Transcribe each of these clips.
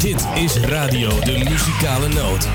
Dit is Radio de Muzikale Noot.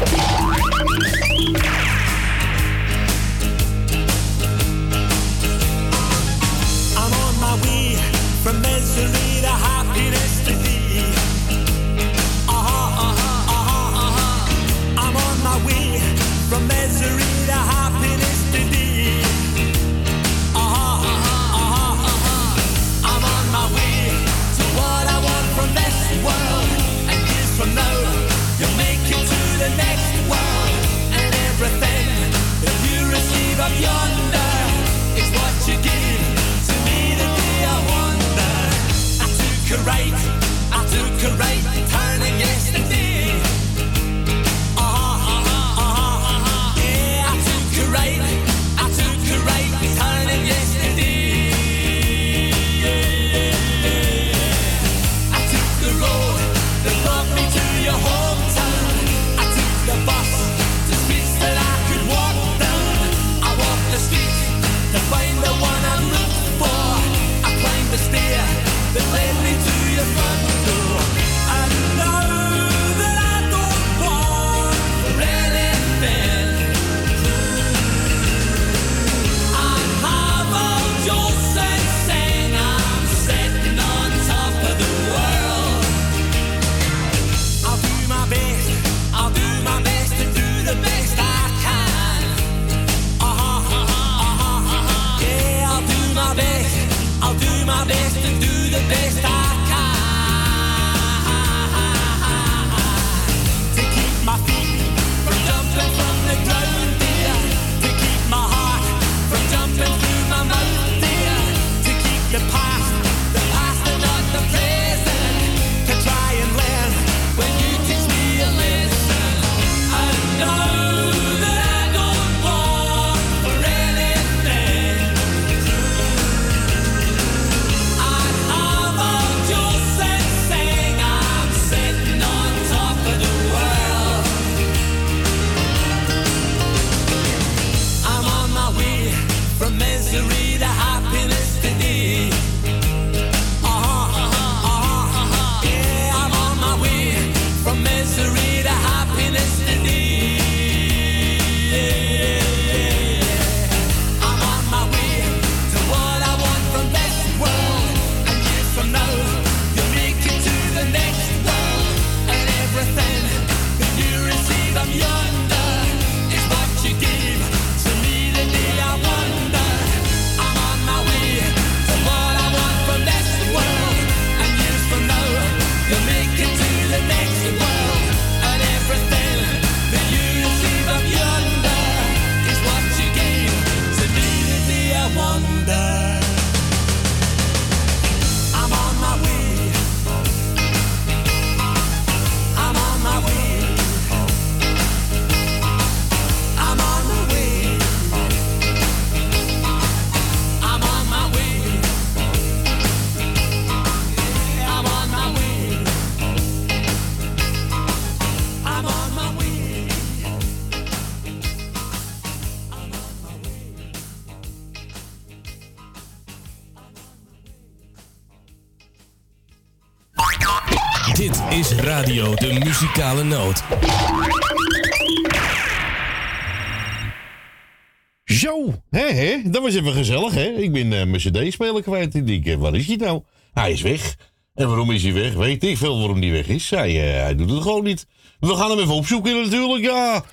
is even gezellig, hè? Ik ben uh, mijn cd-speler kwijt. Ik denk, eh, waar is hij nou? Hij is weg. En waarom is hij weg? Weet ik veel waarom hij weg is. Hij, eh, hij doet het gewoon niet. We gaan hem even opzoeken natuurlijk, ja.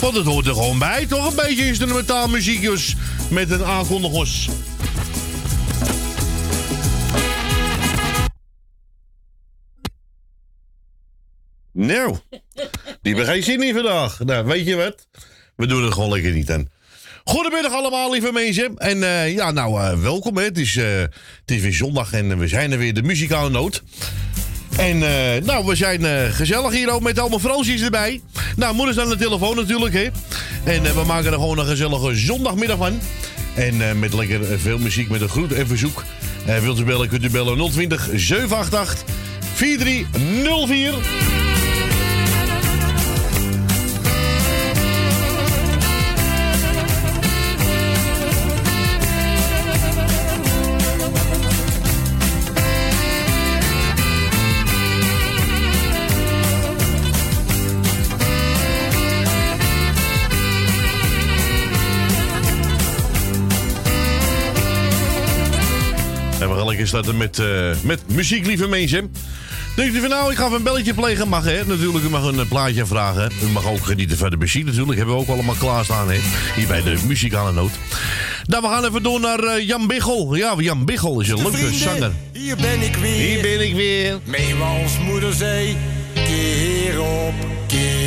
Want het hoort er gewoon bij, toch? Een beetje instrumentaal muziekjes met een aankondigers. Nou, die hebben geen zin in vandaag. Nou, weet je wat? We doen het gewoon lekker niet aan. Goedemiddag allemaal, lieve mensen. En eh, ja, nou, eh, welkom. Hè. Het, is, eh, het is weer zondag en we zijn er weer, de muzikale noot. En nou, we zijn gezellig hier ook met allemaal Fransies erbij. Nou, moeders aan de telefoon natuurlijk, hè. En we maken er gewoon een gezellige zondagmiddag van. En met lekker veel muziek, met een groet en verzoek. wilt u bellen, kunt u bellen 020 788 4304. starten met, eh, met muziek, lieve mensen. Denkt u van nou, ik ga even een belletje plegen? Mag hè? Natuurlijk, u mag een eh, plaatje vragen. U mag ook genieten van de muziek natuurlijk. Hebben we ook allemaal klaarstaan hè. Hier bij de muzikale noot. Nou, we gaan even door naar eh, Jan Bigel Ja, Jan Bigel is een leuke zanger. Hier ben ik weer. Hier ben ik weer. Mee moeder zei, keer op keer.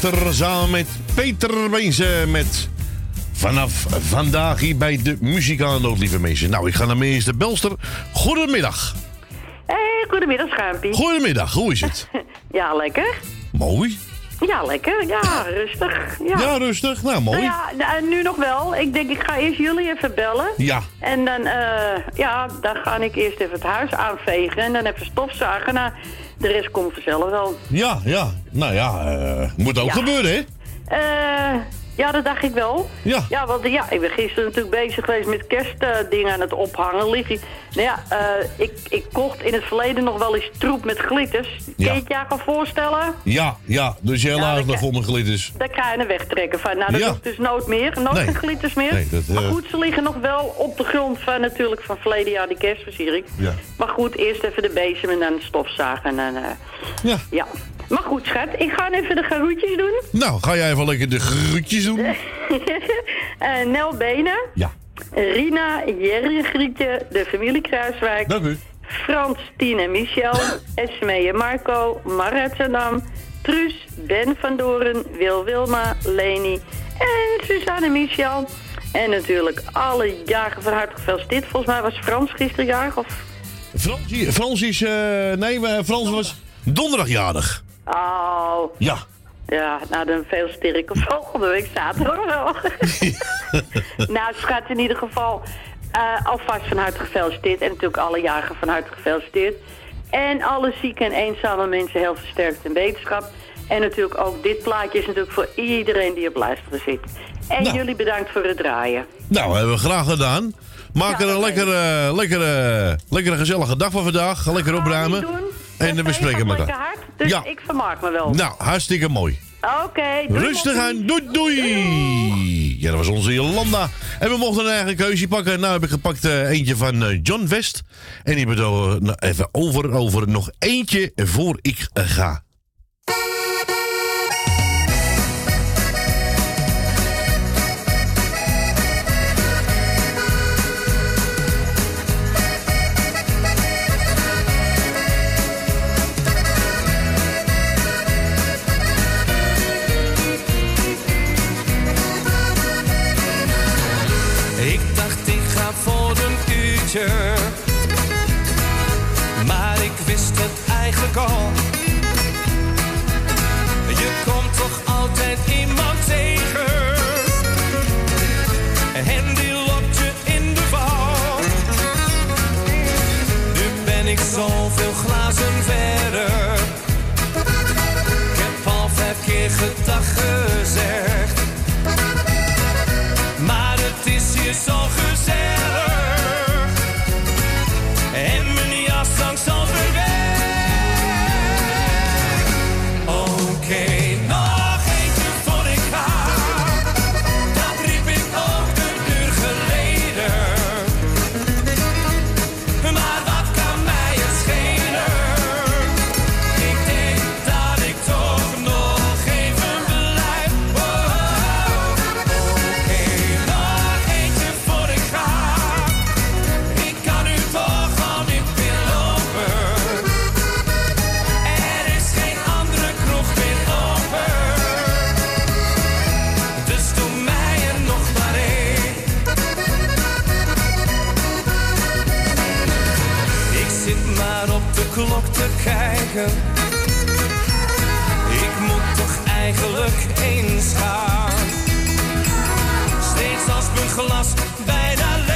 Django Wachter samen met Peter Beense met vanaf vandaag hier bij de muzikale lieve mensen. Nou, ik ga naar mijn eerste belster. Goedemiddag. Hey, goedemiddag, Schuimpie. Goedemiddag, hoe is het? Ja, lekker. Mooi. Ja, lekker. Ja, rustig. Ja, Ja, rustig. Nou, Nou mooi. ja, nou, nu nog wel. Ik denk, ik ga eerst jullie even bellen. Ja. En dan, eh, ja, dan ga ik eerst even het huis aanvegen en dan even stofzuigen. Nou, de rest komt vanzelf wel. Ja, ja. Nou ja, eh, moet ook gebeuren, hè? Eh, ja, dat dacht ik wel. Ja. Ja, want ja, ik ben gisteren natuurlijk bezig geweest met kerstdingen aan het ophangen. Lig ik- nou ja, eh, ik, ik kocht in het verleden nog wel eens troep met glitters. Ja. Kun je het je gaan voorstellen? Ja, ja. Dus heel Ja, aardig dat- voor mijn glitters. Daar kan je een wegtrekken van. Nou, dat Ja. hoeft dus nooit meer. Nooit Nee. geen glitters meer. Nee, dat, Maar eh, goed, ze liggen nog wel op de grond van natuurlijk van verleden jaar die kerstversiering. Ja. Maar goed, eerst even de bezem en dan stofzagen. En eh, Ja. ja. Maar goed, schat, ik ga even de garoetjes doen. Nou, ga jij even lekker de groetjes doen? Eh Nel Benen, Ja. Rina, Jerry Grietje, de familie Kruiswijk. Dank u. Frans, Tien en Michel, Esmee en Marco, Maret Zandam, Truus, Ben van Doren, Wil Wilma, Leni en Suzanne en Michel. En natuurlijk alle jagen van harte gefeliciteerd. Volgens mij was Frans gisteren jarig. Of... Frans, Frans is... eh, nee, eh, Frans was donderdagjarig. Oh, Ja. ja, nou dan veel sterker volgende week zaterdag wel. nou, schat, in ieder geval eh, alvast van harte gefeliciteerd. En natuurlijk alle jagen van harte gefeliciteerd. En alle zieke en eenzame mensen heel versterkt in wetenschap. En natuurlijk ook dit plaatje is natuurlijk voor iedereen die op luisteren zit. En Nou. jullie bedankt voor het draaien. Nou, hebben we graag gedaan. Maak er een dat lekker, eh, lekker, eh, lekker gezellige dag van vandaag. Ga lekker opruimen. En we Tv spreken gaat met lekker elkaar. dus Ja. ik vermaak me wel. Nou, hartstikke mooi. Oké, Rustig aan. Doei, doei. Ja, dat was onze Jolanda. En we mochten een eigen keuze pakken. Nou heb ik gepakt eh, eentje van eh, John West. En die bedoel nou, even over, over nog eentje voor ik eh, ga. Het klok te kijken. Ik moet toch eigenlijk eens gaan. Steeds als mijn glas bijna leeg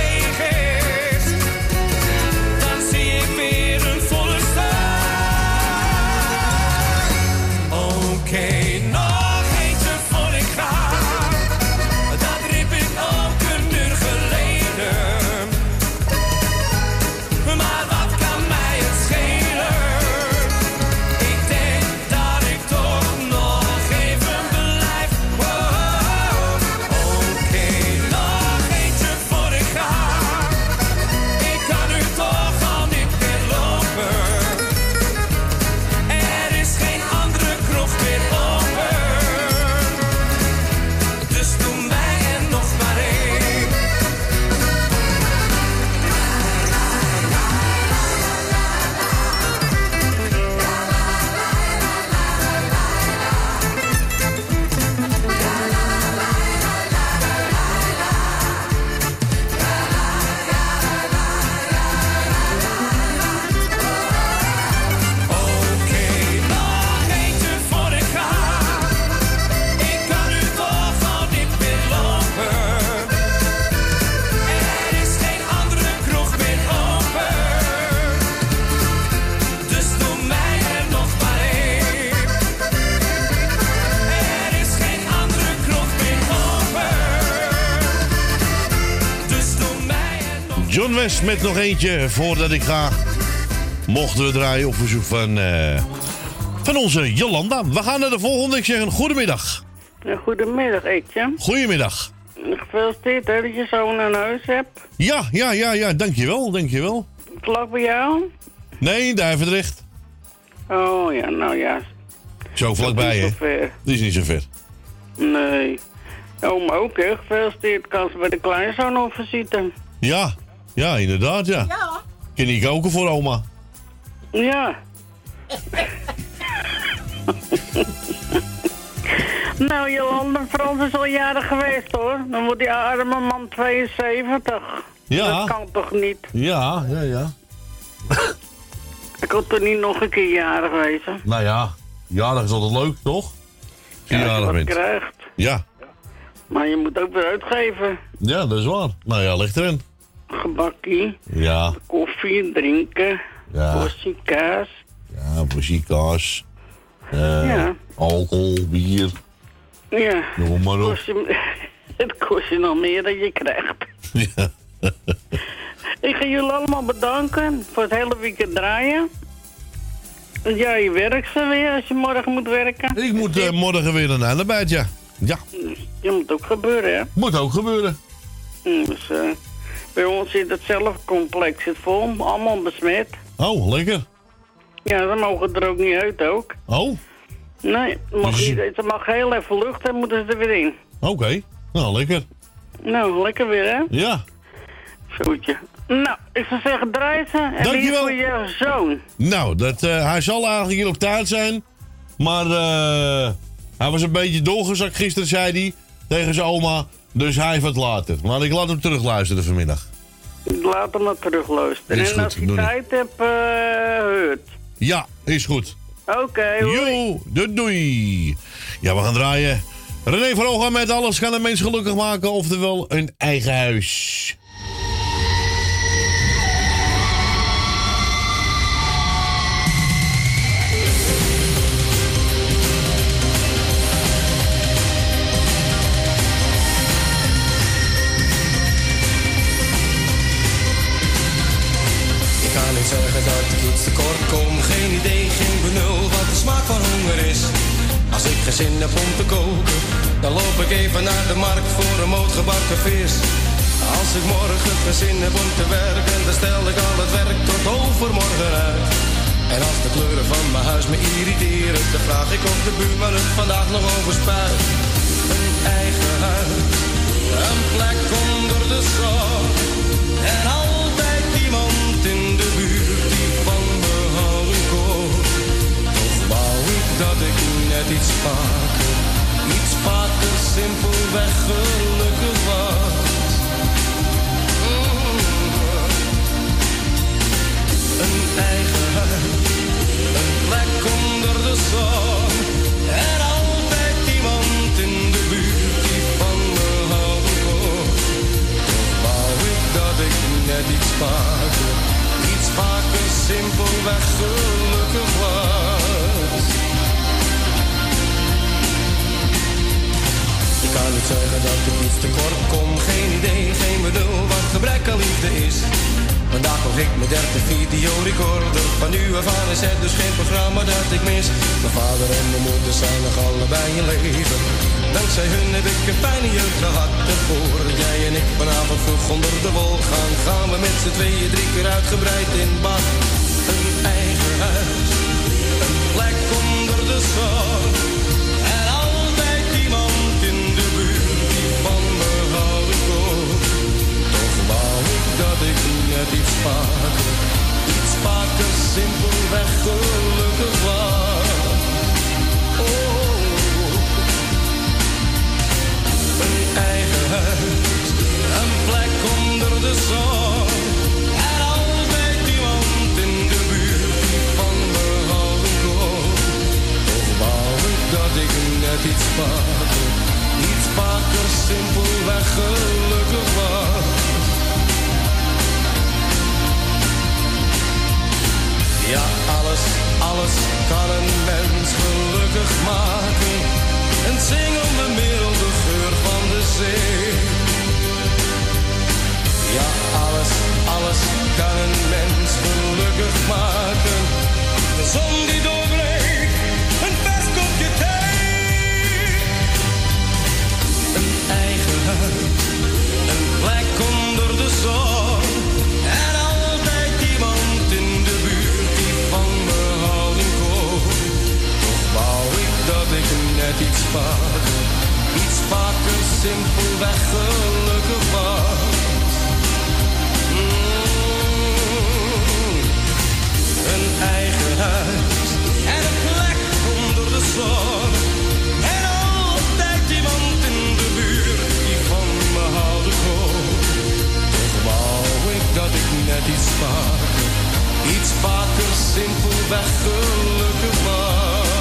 John West met nog eentje voordat ik ga. Mochten we draaien op verzoek van, eh, van onze Jolanda. We gaan naar de volgende. Ik zeg een goedemiddag. Goedemiddag, Etje. Goedemiddag. Gefeliciteerd hè, dat je zo'n een huis hebt. Ja, ja, ja, ja. Dankjewel, dankjewel. Vlak bij jou? Nee, Duivendrecht. Oh ja, nou ja. Zo vlakbij, hè? Ver. Die is niet zo ver. Nee. Oom ook, hè? Gefeliciteerd. Kan ze bij de kleinzoon op visite. Ja, ja, inderdaad, ja. Ja. Kan ik koken voor oma? Ja. nou, Jolanda, Frans is al jaren geweest, hoor. Dan wordt die arme man 72. Ja. Dat kan toch niet? Ja, ja, ja. Ik had er niet nog een keer geweest, hè? Nou ja, jarig is altijd leuk, toch? Je je jarig bent. krijgt. Ja. Maar je moet ook weer uitgeven. ja, dat is waar. Nou ja, ligt erin. Gebakkie, Ja, koffie, drinken, Ja. portie kaas. ja, muziekkaas. eh Ja. Alcohol, bier, Ja. noem maar op. Het kost je nog meer dan je krijgt. Ja. Ik ga jullie allemaal bedanken voor het hele weekend draaien. Ja, je werkt ze weer als je morgen moet werken. Ik moet eh, morgen weer een arbeid, ja. Ja, Dat moet ook gebeuren, hè? moet ook gebeuren. Hm, Dus, eh, bij ons zit hetzelfde complex zit vol, allemaal besmet. Oh, lekker. Ja, ze mogen er ook niet uit ook. Oh, Nee, mag, Dus- niet, het mag heel even lucht en moeten ze er weer in. oké. Nou, lekker. Nou, lekker weer, hè? Ja. Zoetje. Nou, ik zou zeggen, draai ze. En Dankjewel. voor je zoon? Nou, dat, eh, hij zal eigenlijk hier op tijd zijn. Maar eh, hij was een beetje doorgezakt gisteren, zei hij. Tegen zijn oma. Dus hij heeft het later. Maar ik laat hem terugluisteren vanmiddag. Laat hem maar terugluisteren. Is En goed, als je tijd hebt, eh heurt. Ja, is goed. Oké, hoi. Jo, doei, doei. Ja, we gaan draaien. René Vroga met alles kan een mens gelukkig maken. Oftewel een eigen huis. Iets tekort kom. Geen idee, geen benul wat de smaak van honger is. Als ik geen zin heb om te koken, dan loop ik even naar de markt voor een moot gebakken vis. Als ik morgen geen zin heb om te werken, dan stel ik al het werk tot overmorgen uit. En als de kleuren van mijn huis me irriteren, dan vraag ik of de buurman het vandaag nog over spuit. Een eigen huis, een plek onder de zon. En altijd het iets vaker, iets vaker simpelweg gelukkig was. Een eigen huis, een plek onder de zon. Er altijd iemand in de buurt die van me houden kon. Wou ik dat ik net iets vaker, iets vaker simpelweg gelukkig was. Zeggen dat ik iets tekort kom, geen idee, geen bedoel wat gebrek aan liefde is. Vandaag kocht ik mijn derde videorecorder. Van nu af aan is het dus geen programma dat ik mis. Mijn vader en mijn moeder zijn nog allebei in leven. Dankzij hun heb ik een fijne jeugd gehad. En voor jij en ik vanavond vroeg onder de wol gaan, gaan we met z'n tweeën drie keer uitgebreid in bad. Een eigen huis, een plek onder de zon. Net iets vaker, iets simpelweg gelukkig was. Oh, een eigen huis, een plek onder de zon. En altijd iemand in de buurt die van me houden kon. Toch wou ik dat ik net iets vaker, iets vaker simpelweg gelukkig was. Ja, alles, alles kan een mens gelukkig maken. Een zingel de milde geur van de zee. Ja, alles, alles kan een mens gelukkig maken. De zon die doorbreekt, een vers kopje thee. Een eigen huis, een plek onder de zon. Net iets vaker, iets vaker simpelweg gelukkig was. Mm. Een eigen huis en een plek onder de zon. En altijd iemand in de buurt die van me houden kon. Toch wou ik dat ik net iets vaker, iets vaker simpelweg gelukkig was.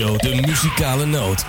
De Muzikale Noot.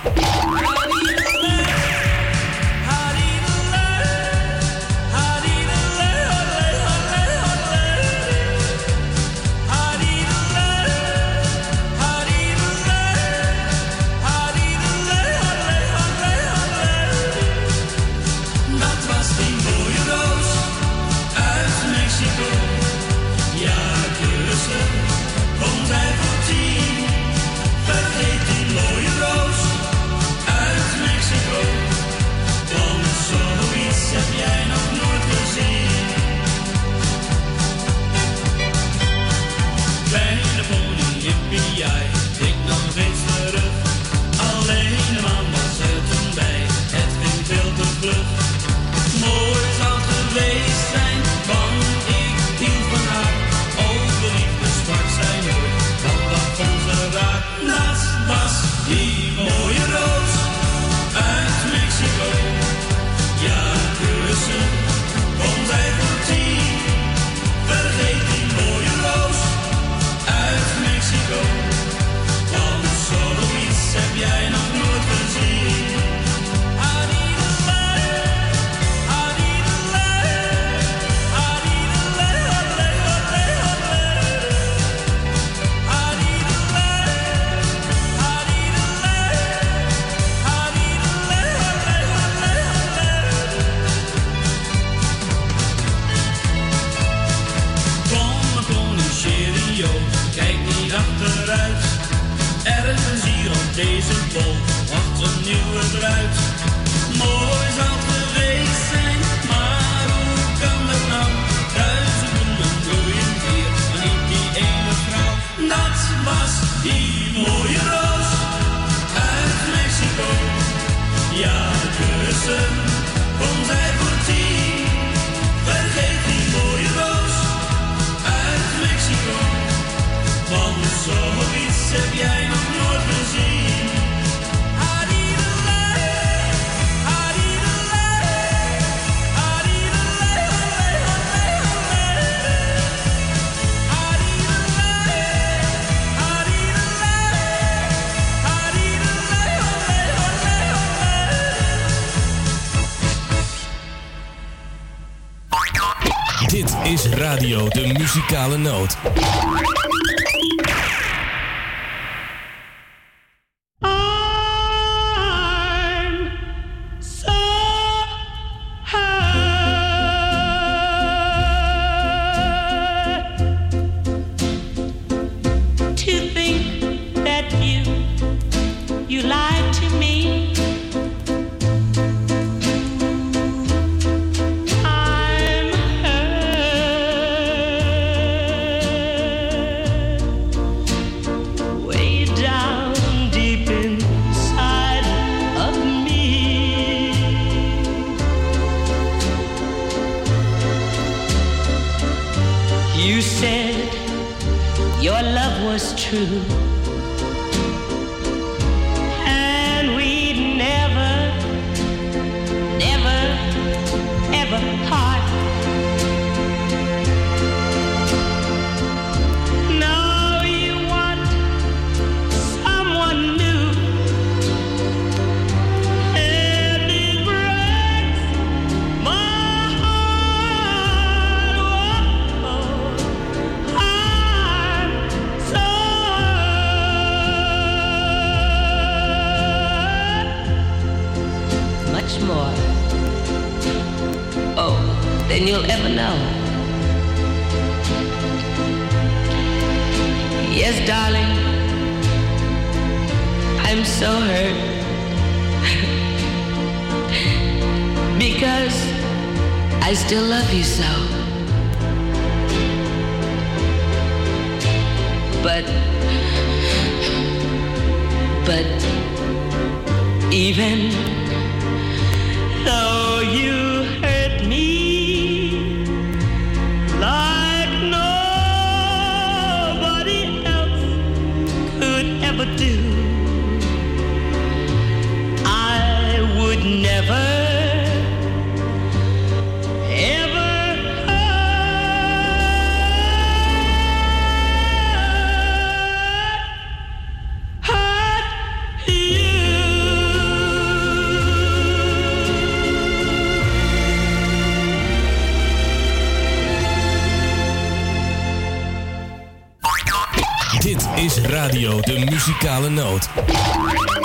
Radio de Muzikale Noot.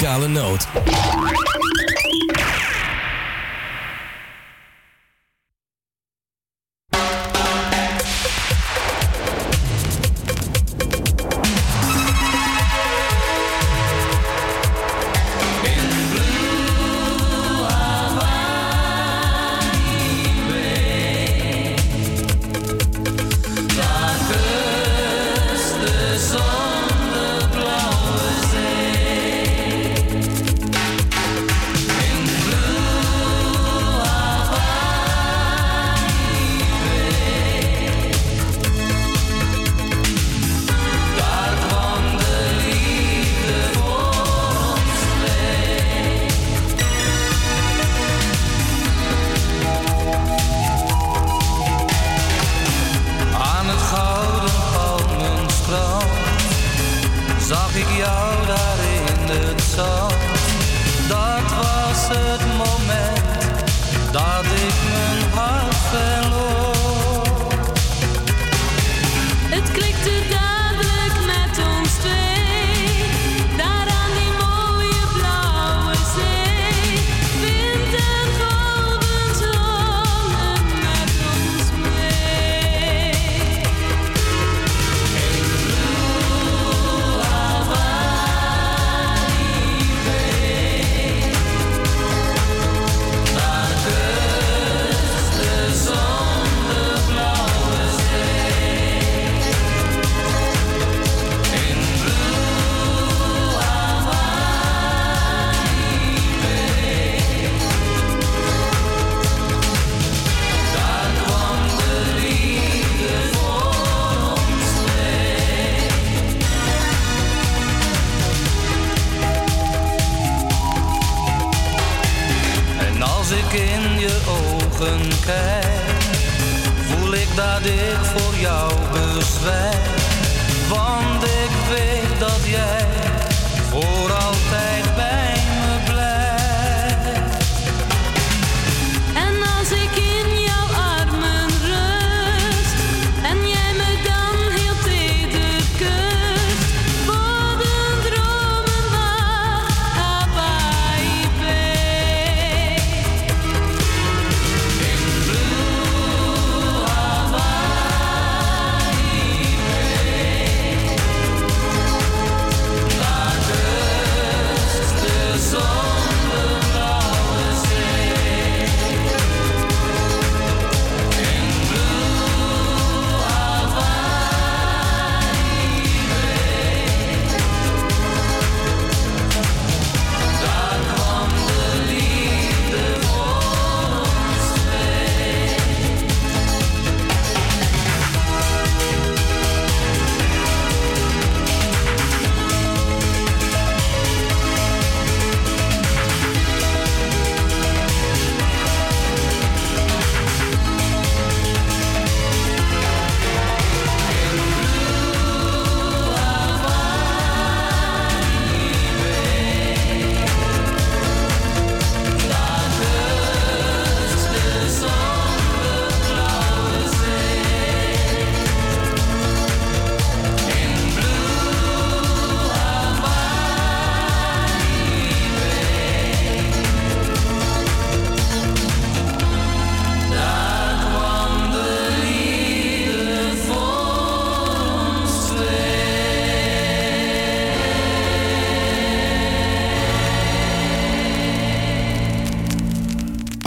Muzikale Noot.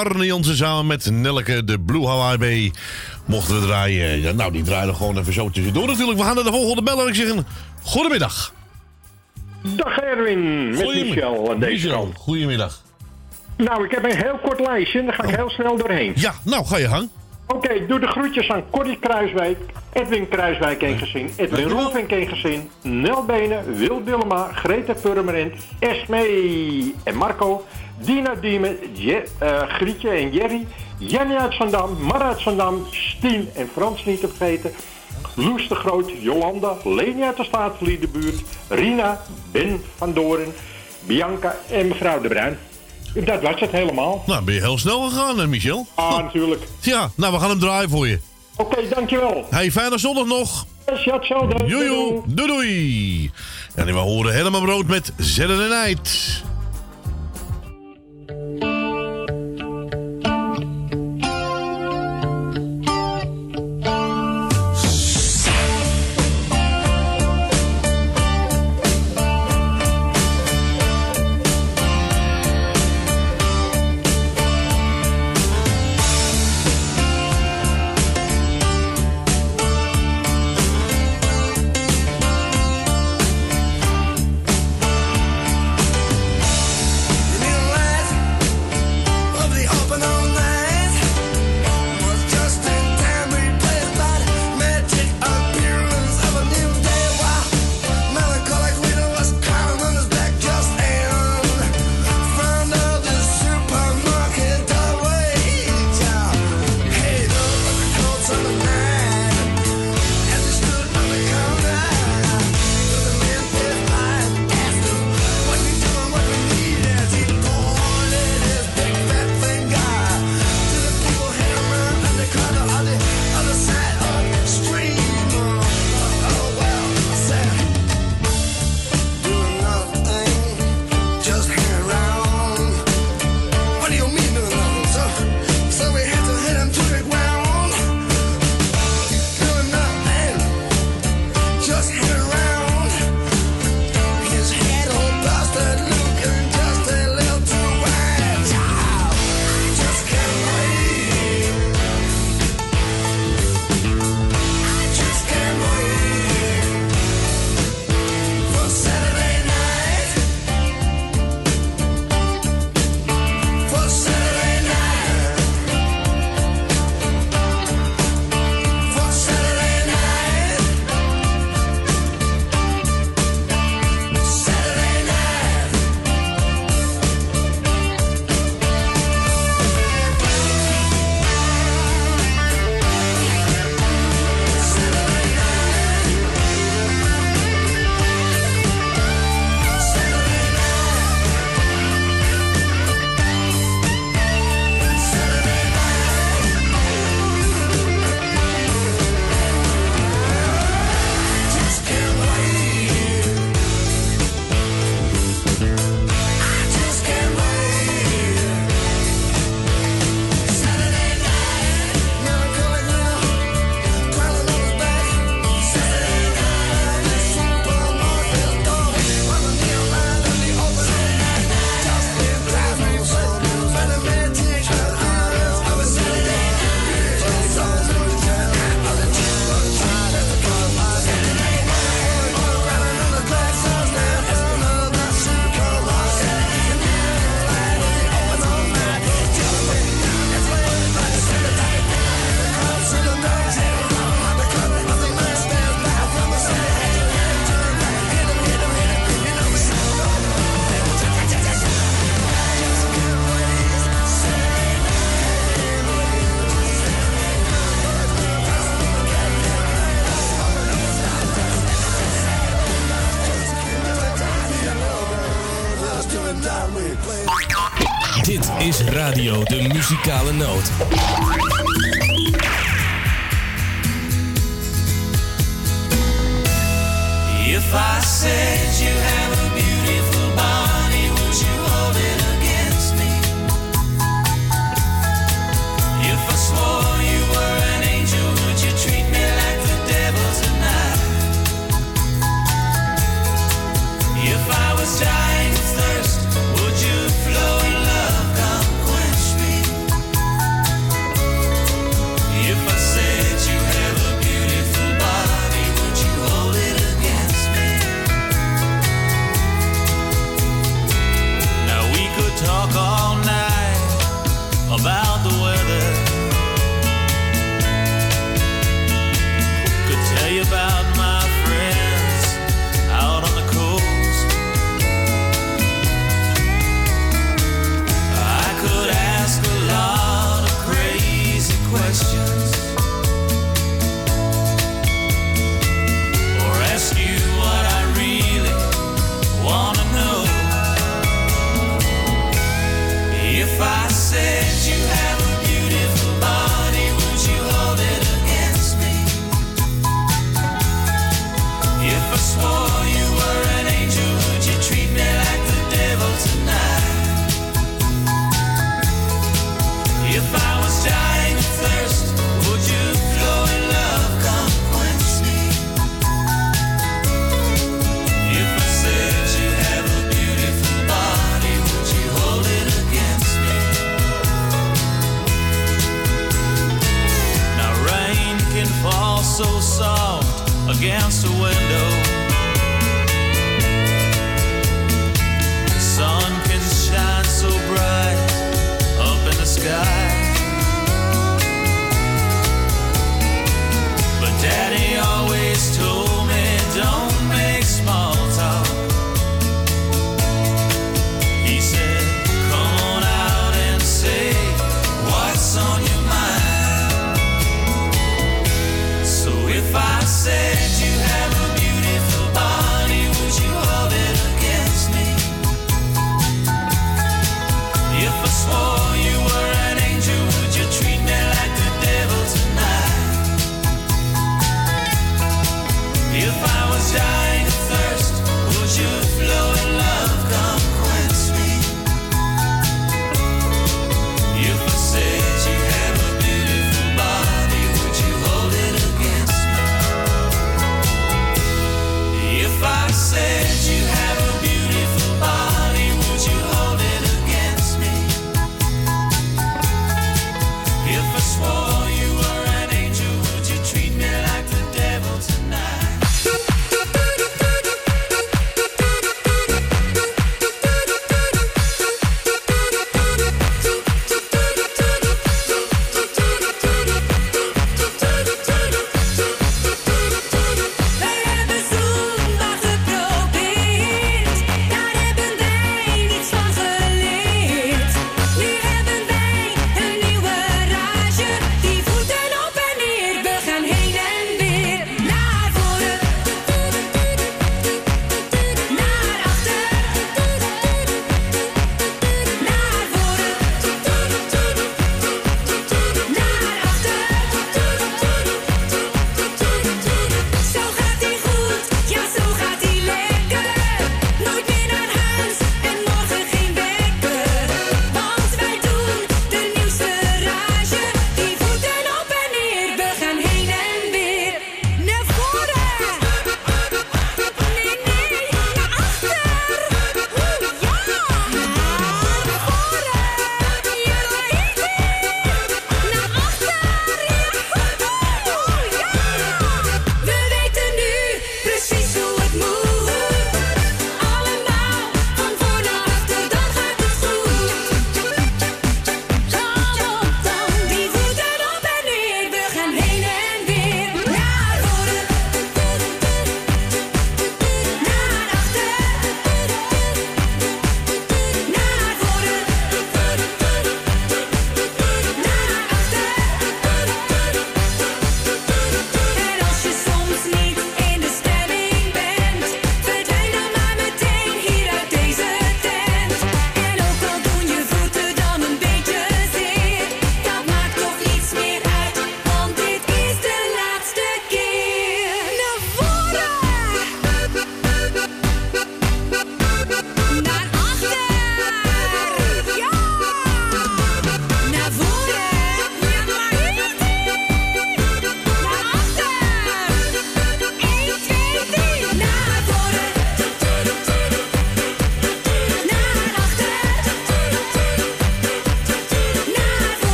Arne Jansen samen met Nelke, de Blue Hawaii Bay, mochten we draaien. Ja, nou, die draaiden gewoon even zo tussendoor natuurlijk. We gaan naar de volgende beller. Ik zeg een goedemiddag. Dag Erwin, met. Michel aan deze Michel. Goedemiddag. Nou, ik heb een heel kort lijstje, daar ga ik heel snel doorheen. Ja, nou, ga je gang. Oké, ik doe de groetjes aan Corrie Kruiswijk, Edwin Kruiswijk en gezin, Edwin Roelvink en gezin, Nel Benen, Wil Willema, Greta Purmerend, Esmee en Marco, Dina Diemen, Je- eh, Grietje en Jerry, Jenny uit Zandam, Mar uit Zandam, Stien en Frans niet te vergeten, Loes de Groot, Jolanda, Leni uit de Staatsliedenbuurt, Rina, Ben van Doren, Bianca en mevrouw De Bruin. Dat was het helemaal. Nou, ben je heel snel gegaan, hè, Michel? Ah, natuurlijk. Ja, nou, we gaan hem draaien voor je. Oké, dankjewel. Hey, fijne zondag nog. Ja, hetzelfde. Jojo, doei doei. En we horen helemaal brood met Zedden en Night.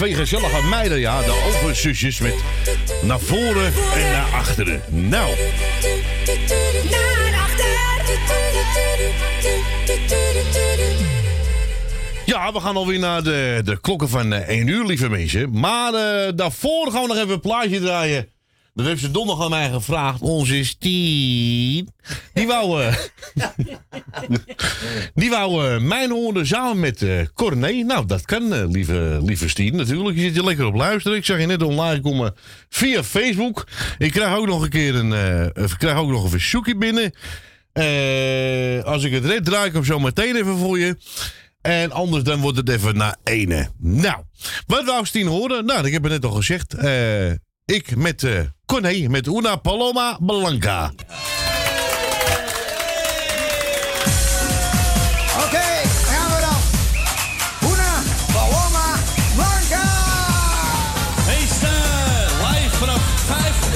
Twee gezellige meiden, ja. De overzusjes met naar voren en naar achteren. Nou, ja, we gaan alweer naar de, de klokken van eh, 1 uur, lieve mensen. Maar eh, daarvoor gaan we nog even een plaatje draaien. Dat heeft ze donderdag aan mij gevraagd. Onze Stien. Die wou... eh, die wou eh, mijn horen samen met eh Corné. Nou, dat kan, eh, lieve, lieve Stien. Natuurlijk, je zit hier lekker op luisteren. Ik zag je net online komen via Facebook. Ik krijg ook nog een keer een, ik krijg ook nog een verzoekje binnen. Als ik het red, draai ik hem zo meteen even voor je. En anders dan wordt het even naar ene. Nou, wat wou Stien horen? Nou, ik heb het net al gezegd. Ik met Corné, met Una Paloma Blanca.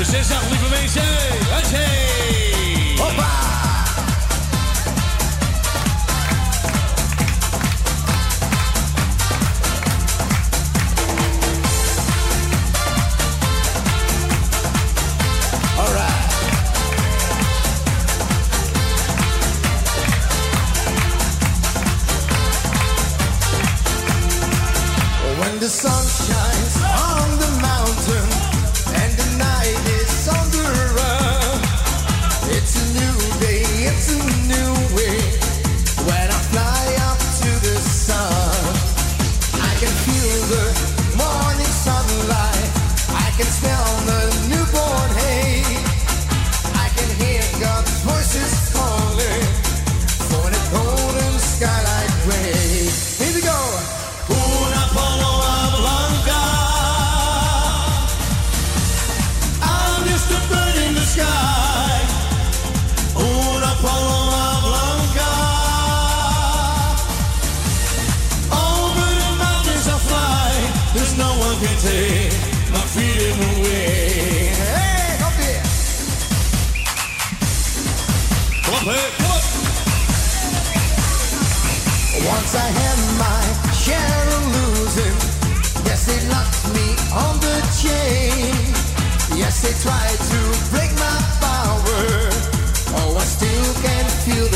When the sun lieve mensen. Hoppa! the Once I had my share of losing. Yes, they locked me on the chain. Yes, they tried to break my power. Oh, I still can feel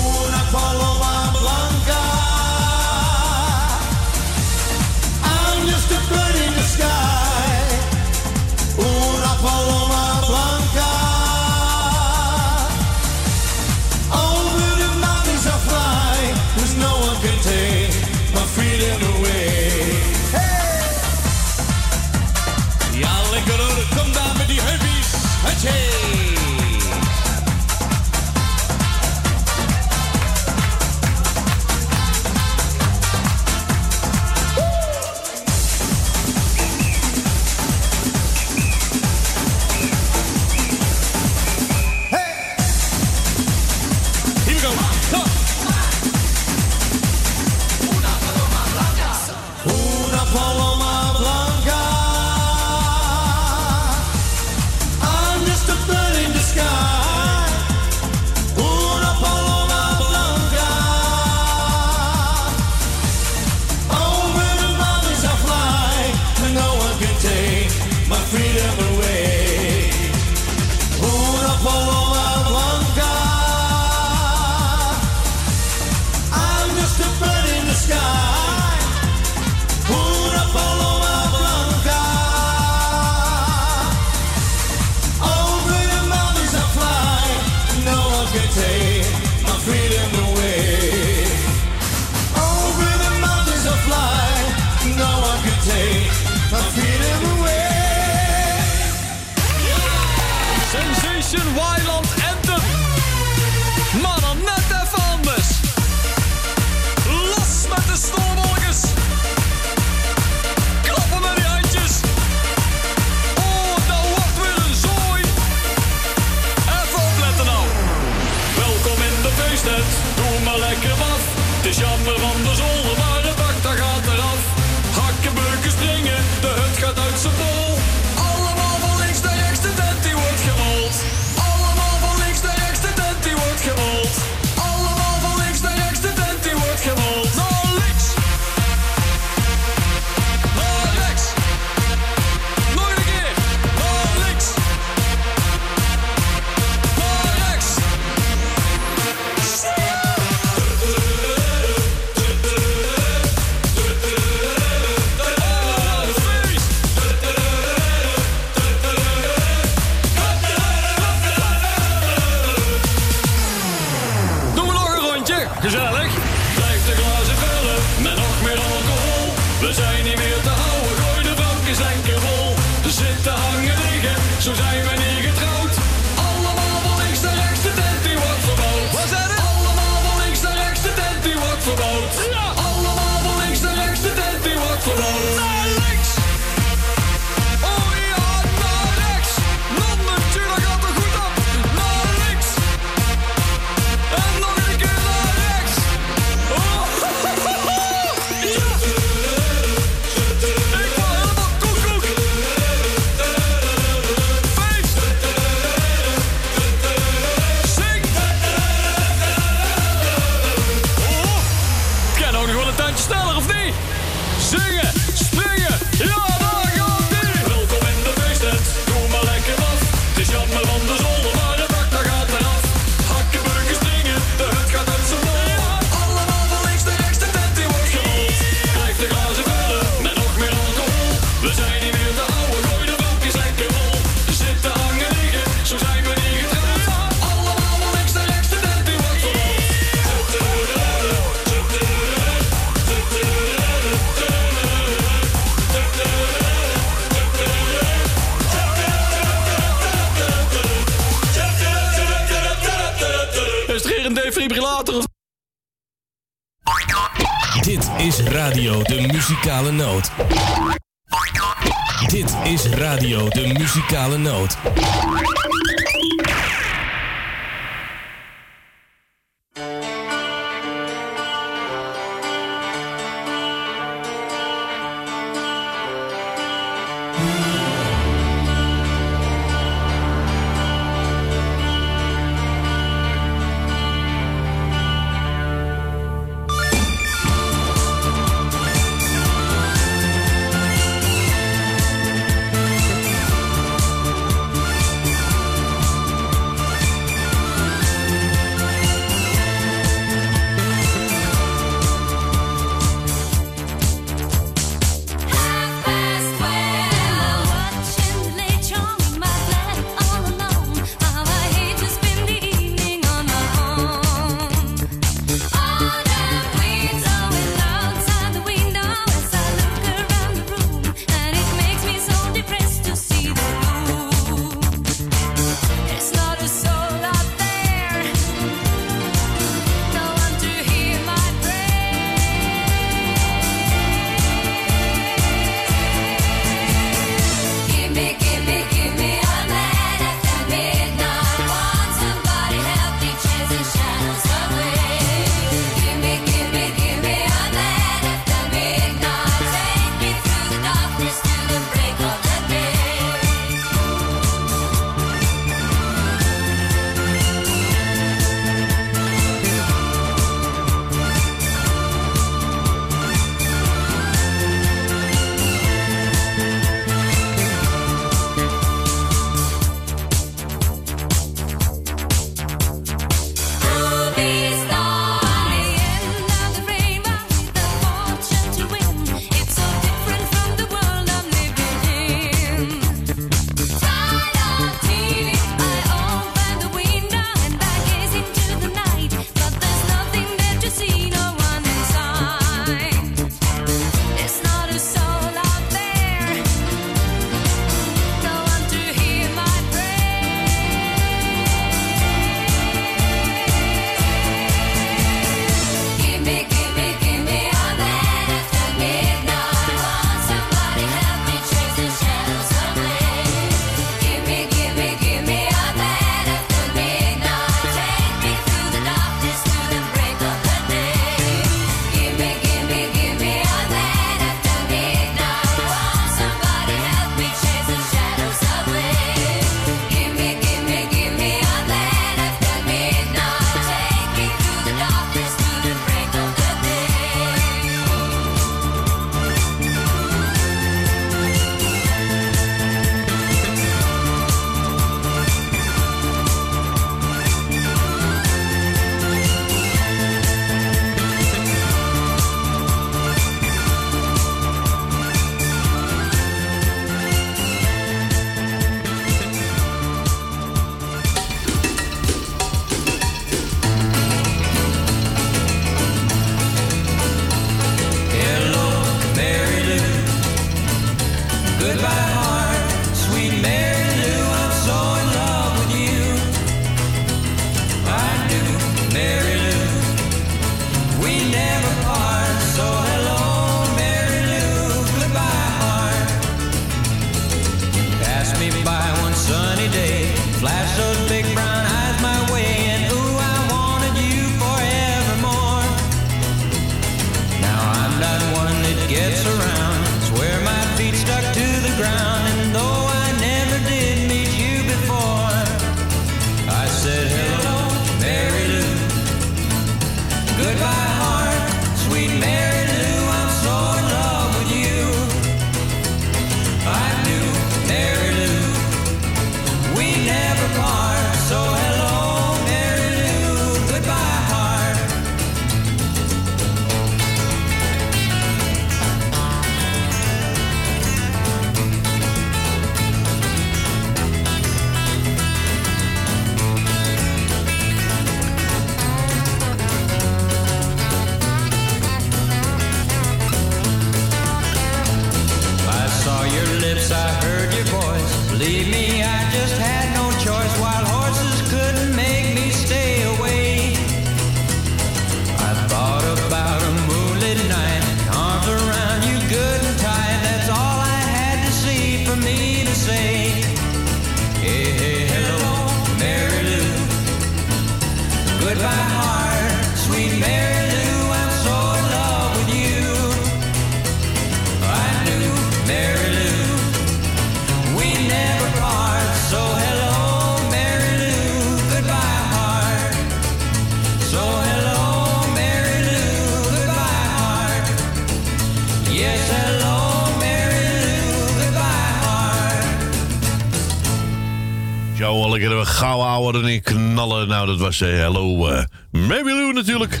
Nou, dat was eh, hallo Hello Mary Lou natuurlijk.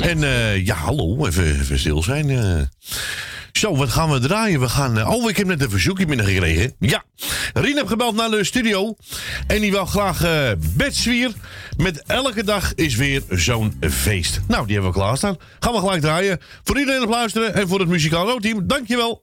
En eh, ja, hallo, even, stil zijn. Zo, wat gaan we draaien? We gaan. oh, ik heb net een verzoekje binnengekregen. Ja. Rien heb gebeld naar de studio. En die wil graag uh, bedswier. Met elke dag is weer zo'n feest. Nou, die hebben we klaarstaan. Gaan we gelijk draaien. Voor iedereen op luisteren en voor het muzikaal team, Dankjewel.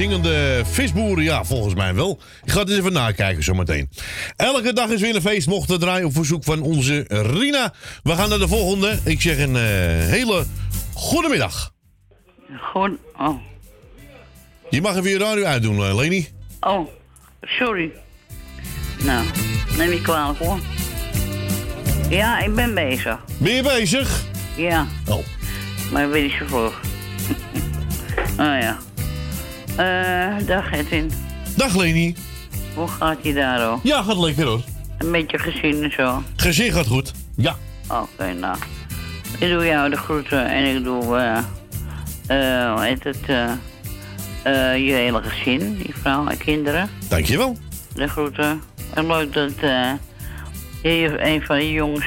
zingende visboeren. Ja, volgens mij wel. Ik ga het eens even nakijken zometeen. Elke dag is weer een feest. Mochten draaien op verzoek van onze Rina. We gaan naar de volgende. Ik zeg een uh, hele goedemiddag. Goed. Oh. Je mag even je radio uitdoen, eh, Leni. Oh, sorry. Nou, neem je kwalijk hoor. Ja, ik ben bezig. Ben je bezig? Ja. Oh. Maar ik je niet oh ja. Eh, dag Edwin. Dag Leni. Hoe gaat je daar al? Ja, gaat lekker hoor. Een beetje gezien en zo. Gezin gaat goed. Ja. Oké, nou. Ik doe jou de groeten en ik doe, eh, eh, hoe heet het, eh, eh, je hele gezin, je vrouw en kinderen. Dankjewel. De groeten. En leuk dat eh, je een van je jongens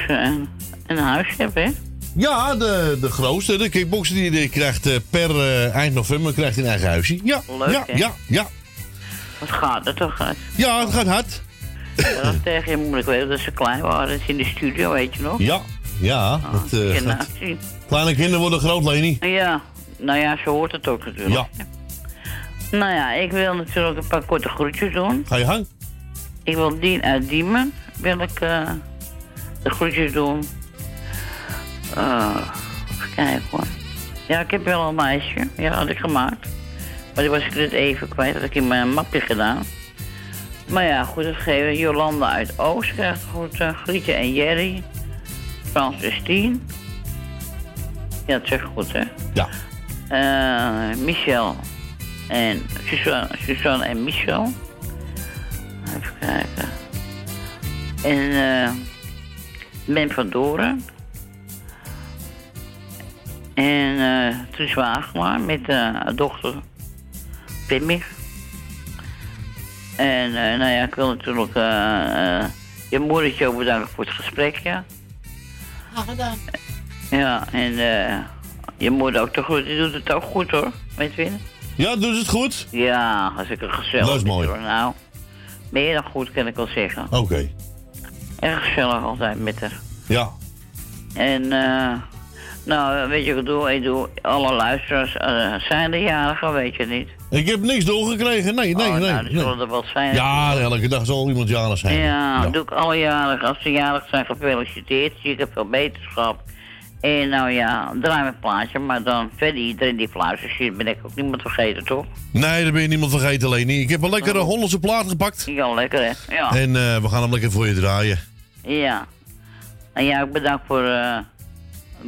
een huis hebt, hè? Ja, de, de grootste, de kickboxer, die, die krijgt eh, per eh, eind november krijgt een eigen huisje. Ja, Leuk, ja, hè? ja, ja. Wat gaat het toch uit? Ja, het gaat hard. Ja, dat tegen je ik weet dat ze klein waren. Dat is in de studio, weet je nog? Ja, ja. eh, Ja, gaat- nou, kleine kinderen worden groot, Leni. Ja, nou ja, zo hoort het ook natuurlijk. Ja. Nou ja, ik wil natuurlijk een paar korte groetjes doen. Ga je gang. Ik wil Dien uit Diemen, wil ik eh, de groetjes doen. Eh, even kijken hoor. Ja, ik heb wel een lijstje. Ja, had ik gemaakt. Maar die was ik net even kwijt. Dat had ik in mijn mapje gedaan. Maar ja, goed, dat geven. Jolanda uit Oost krijgt goed. eh, Grietje en Jerry. Frans Justine. Ja, dat zeg ik goed, hè? Ja. Eh, Michel en Suzanne, Suzanne en Michel. Even kijken. En eh Ben van Doren. En eh Truus Wagelaar met eh, haar dochter Pimmy. En eh, nou ja, ik wil natuurlijk je moedertje ook bedanken voor het gesprek, ja. Graag gedaan. Ja, en eh, je moeder ook toch goed, die doet het ook goed hoor, weet je Ja, doet het goed? Ja, als ik een gezellig. Dat is mooi. hoor. Nou, meer dan goed kan ik wel zeggen. Oké. Erg gezellig altijd met haar. Ja. En eh, nou, weet je wat ik doe? Ik doe alle luisteraars eh, zijn de jarigen, weet je niet. Ik heb niks doorgekregen. Nee, nee, oh, nee. Nou, nee. er wel zijn. Ja, elke dag zal iemand jarig zijn. Ja, doe ik alle jarigen. Als ze jarig zijn, gefeliciteerd. Zie ik heb veel beterschap. En nou ja, draai mijn plaatje. Maar dan verder iedereen die fluistert zit, ben ik ook niemand vergeten, toch? Nee, daar ben je niemand vergeten, Leni. Ik heb een lekkere Hollandse plaat gepakt. Ja, lekker hè? Ja. En eh, we gaan hem lekker voor je draaien. Ja. En ja, ook bedankt voor, eh,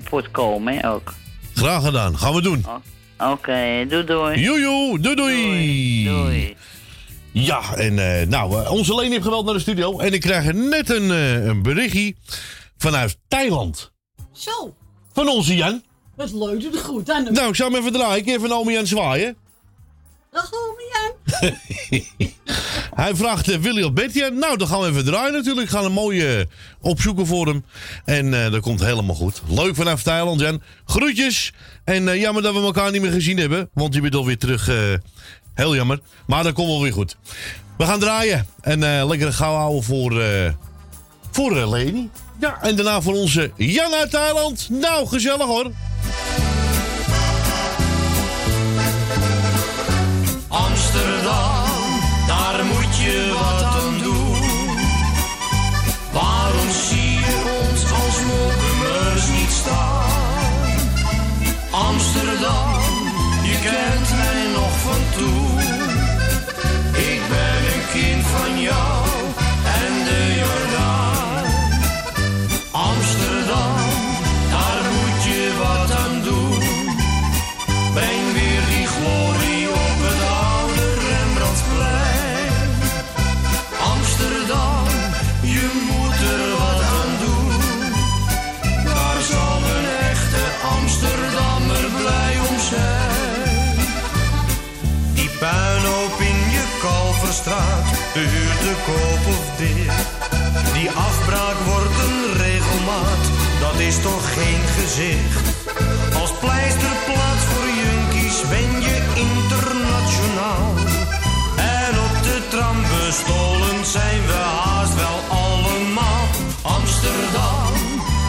voor het komen hè, ook. Graag gedaan. Gaan we doen. Oké, doei doei. Joejoe, doei doei. Doei. Ja, en eh, nou, eh, onze Leni heeft geweld naar de studio. En ik krijg net een, eh, een berichtje vanuit Thailand. Zo, Van onze Jan. wat leuk, doe het goed aan. Nou, ik zal hem even draaien. Ik heb even Omi Jan zwaaien. Hij vraagt uh, Willy of Betty. Nou, dan gaan we even draaien natuurlijk. We gaan een mooie eh, opzoeken voor hem. En eh, dat komt helemaal goed. Leuk vanaf Thailand, Jan. Groetjes. En eh, jammer dat we elkaar niet meer gezien hebben. Want je bent alweer terug. eh, heel jammer. Maar dat komt wel weer goed. We gaan draaien. En eh, lekker gauw houden voor, eh voor eh, Leni. Ja, en daarna voor onze Jan uit Thailand. Nou, gezellig hoor. Amsterdam, daar moet je wat aan doen. Waarom zie je ons als mokkemers niet staan? Amsterdam, je kent mij nog van toen. Die afbraak wordt een regelmaat, dat is toch geen gezicht. Als pleisterplaats voor junkies ben je internationaal. En op de tram bestolen zijn we haast wel allemaal. Amsterdam,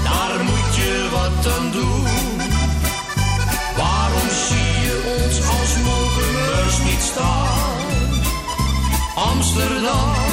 daar moet je wat aan doen. Waarom zie je ons als mokkemeurs niet staan? Amsterdam,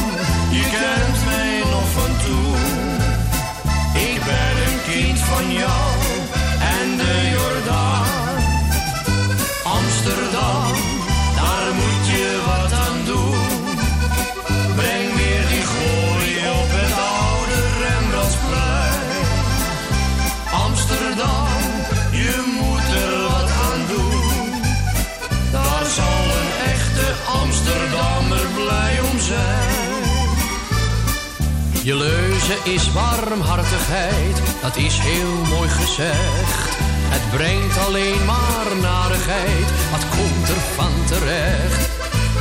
Je leuze is warmhartigheid, dat is heel mooi gezegd. Het brengt alleen maar narigheid, wat komt er van terecht?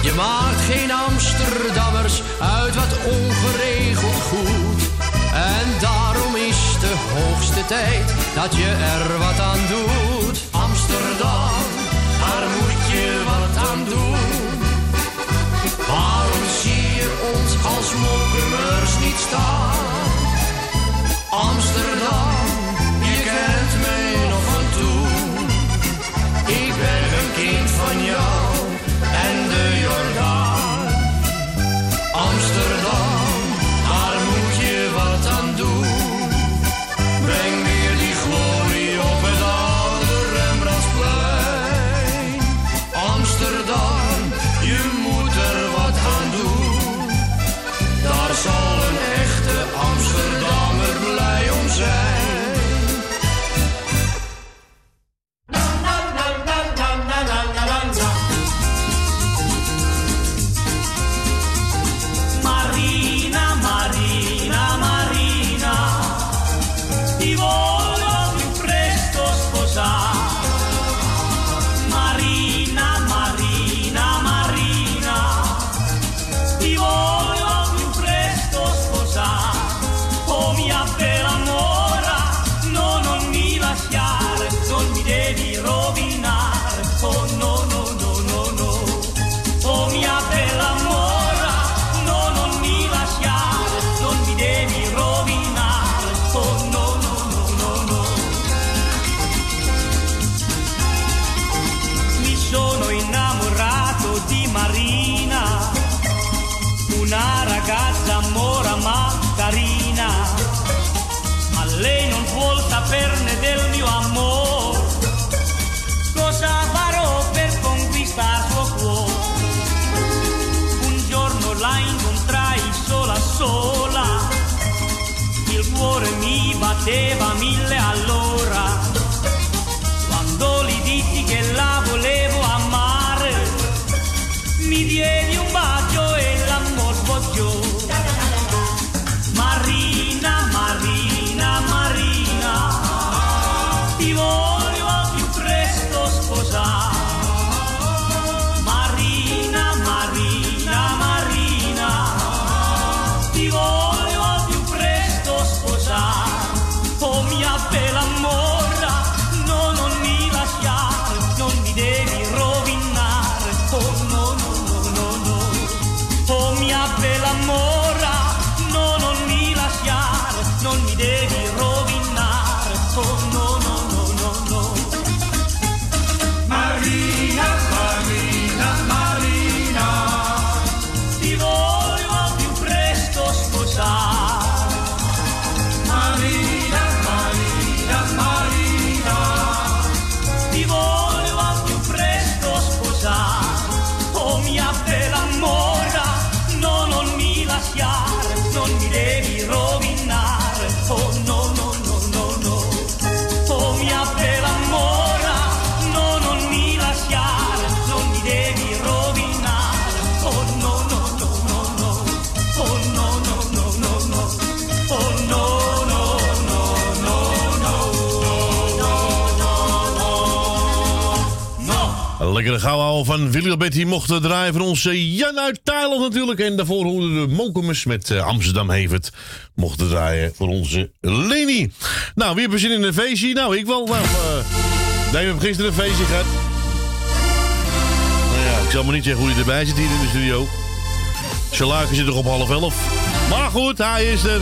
Je maakt geen Amsterdammers uit wat ongeregeld goed. En daarom is de hoogste tijd dat je er wat aan doet. Amsterdam, daar moet je wat aan doen. Amsterdam, je kent mij nog van toen. Ik ben een kind van jou. lonely day. gauw van Willy Albert, die mochten draaien voor onze Jan uit Thailand natuurlijk. En daarvoor hoorden de Mokumers met eh, Amsterdam Hevert mochten draaien voor onze Leni. Nou, wie hebben zin in een feestje? Nou, ik wel. Nou, eh, uh, heeft gisteren een feestje gehad. Nou ja, ik zal maar niet zeggen hoe hij erbij zit hier in de studio. Zijn zit toch op half elf. Maar goed, hij is er.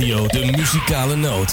De Muzikale Noot.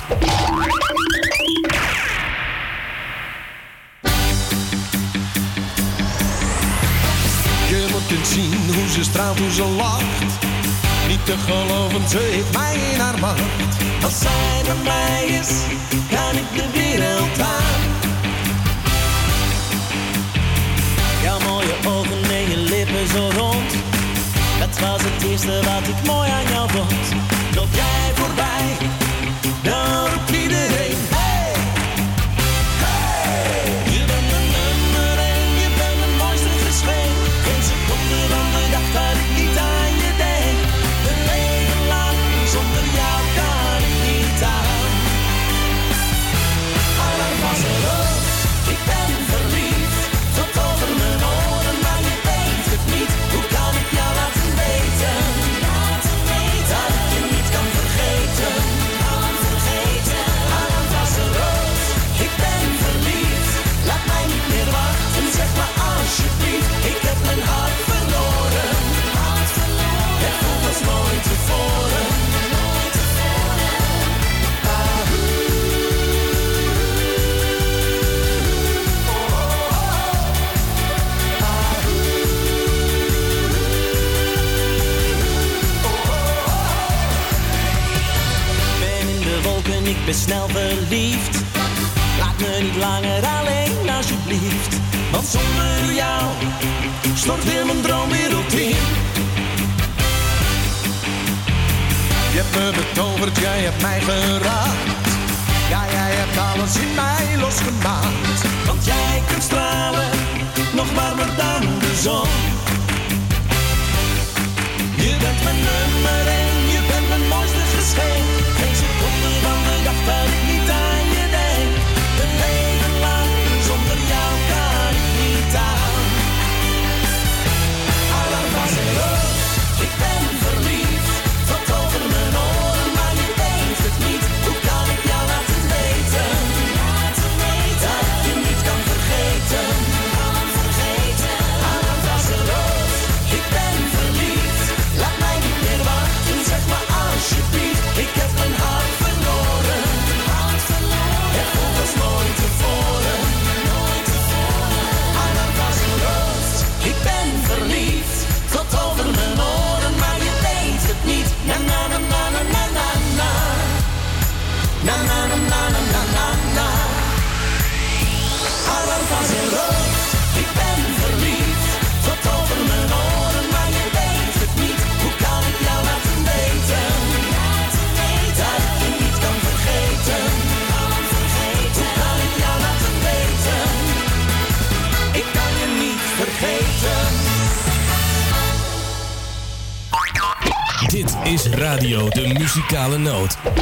Muzikale Noot.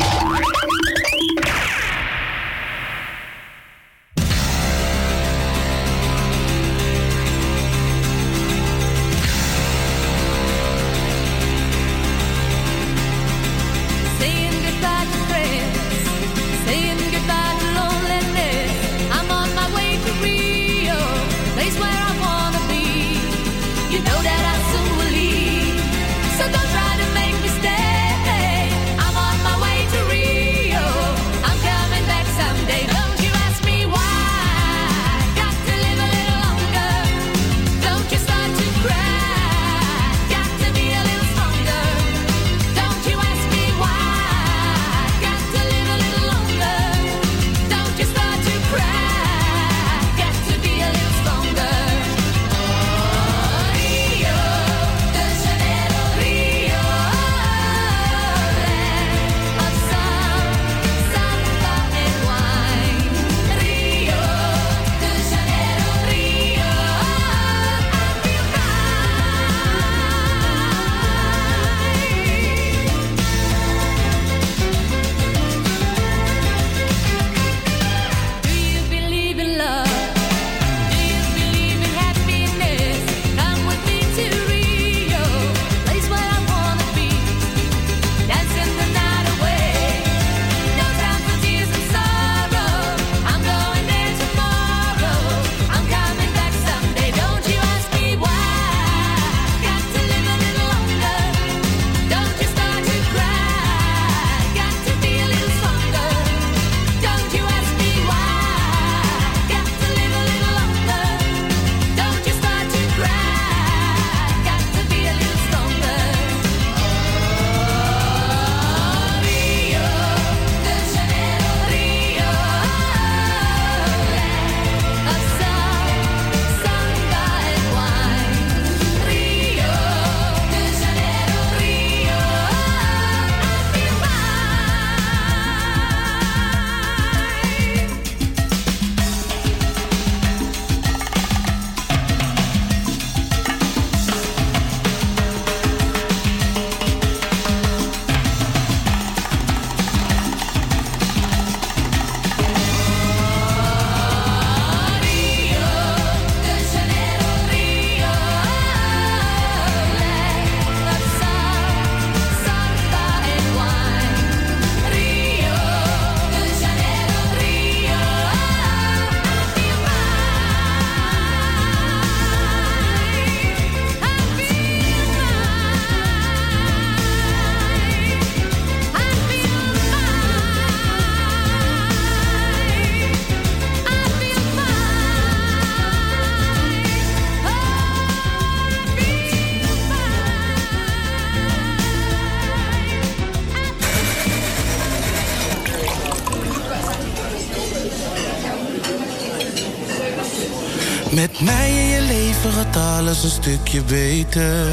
alles een stukje beter.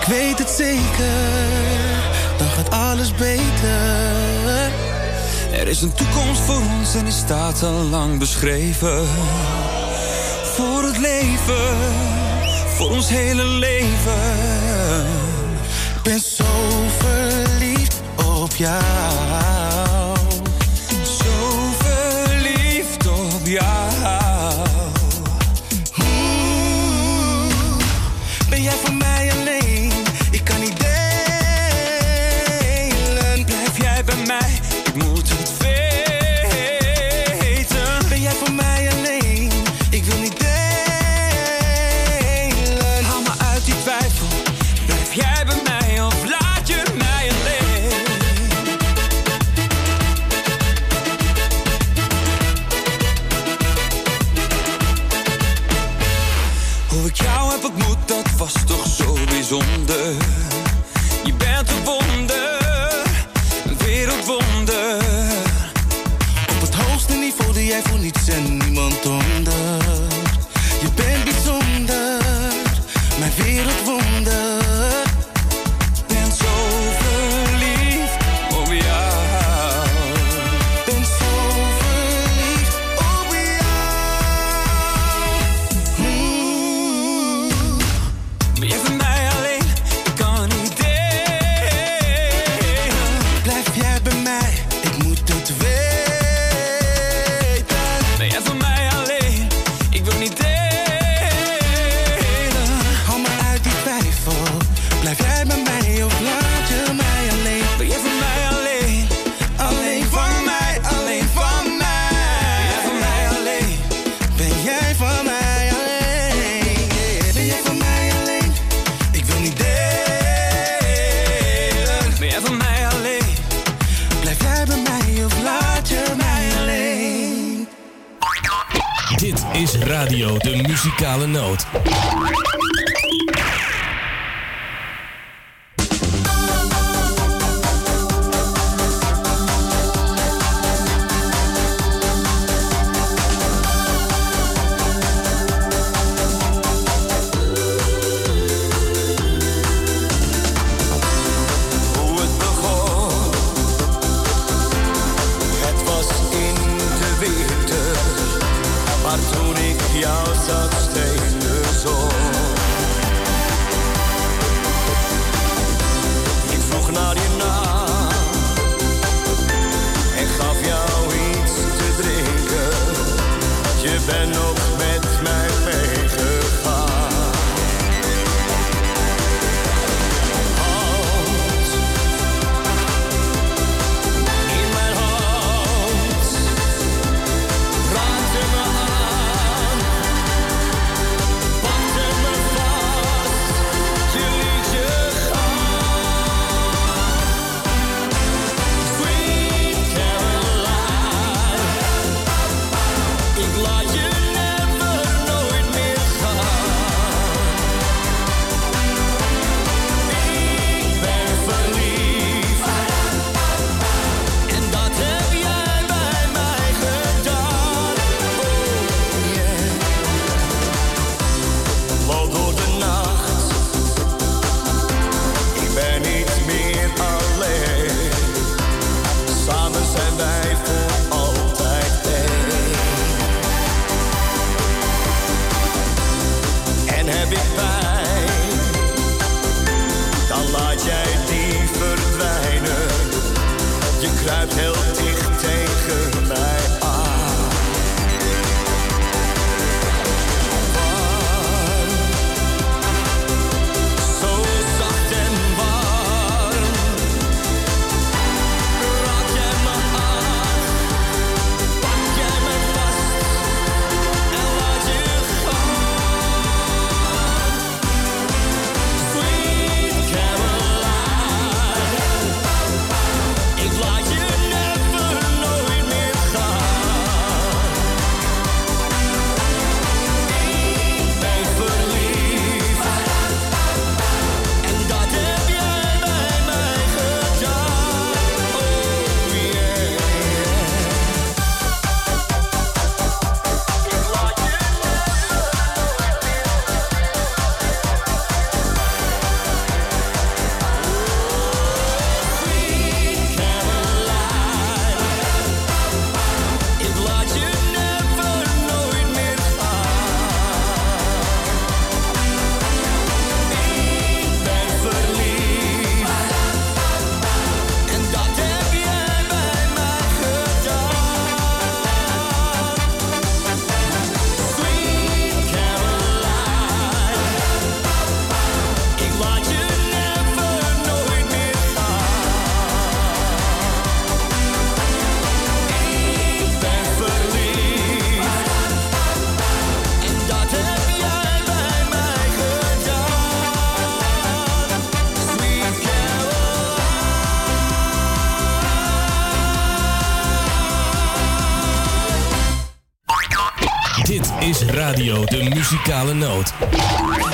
Ik weet het zeker, dan gaat alles beter. Er is een toekomst voor ons en die staat al lang beschreven. Voor het leven, voor ons hele leven. Ik ben zo verliefd op jou Muzikale Noot.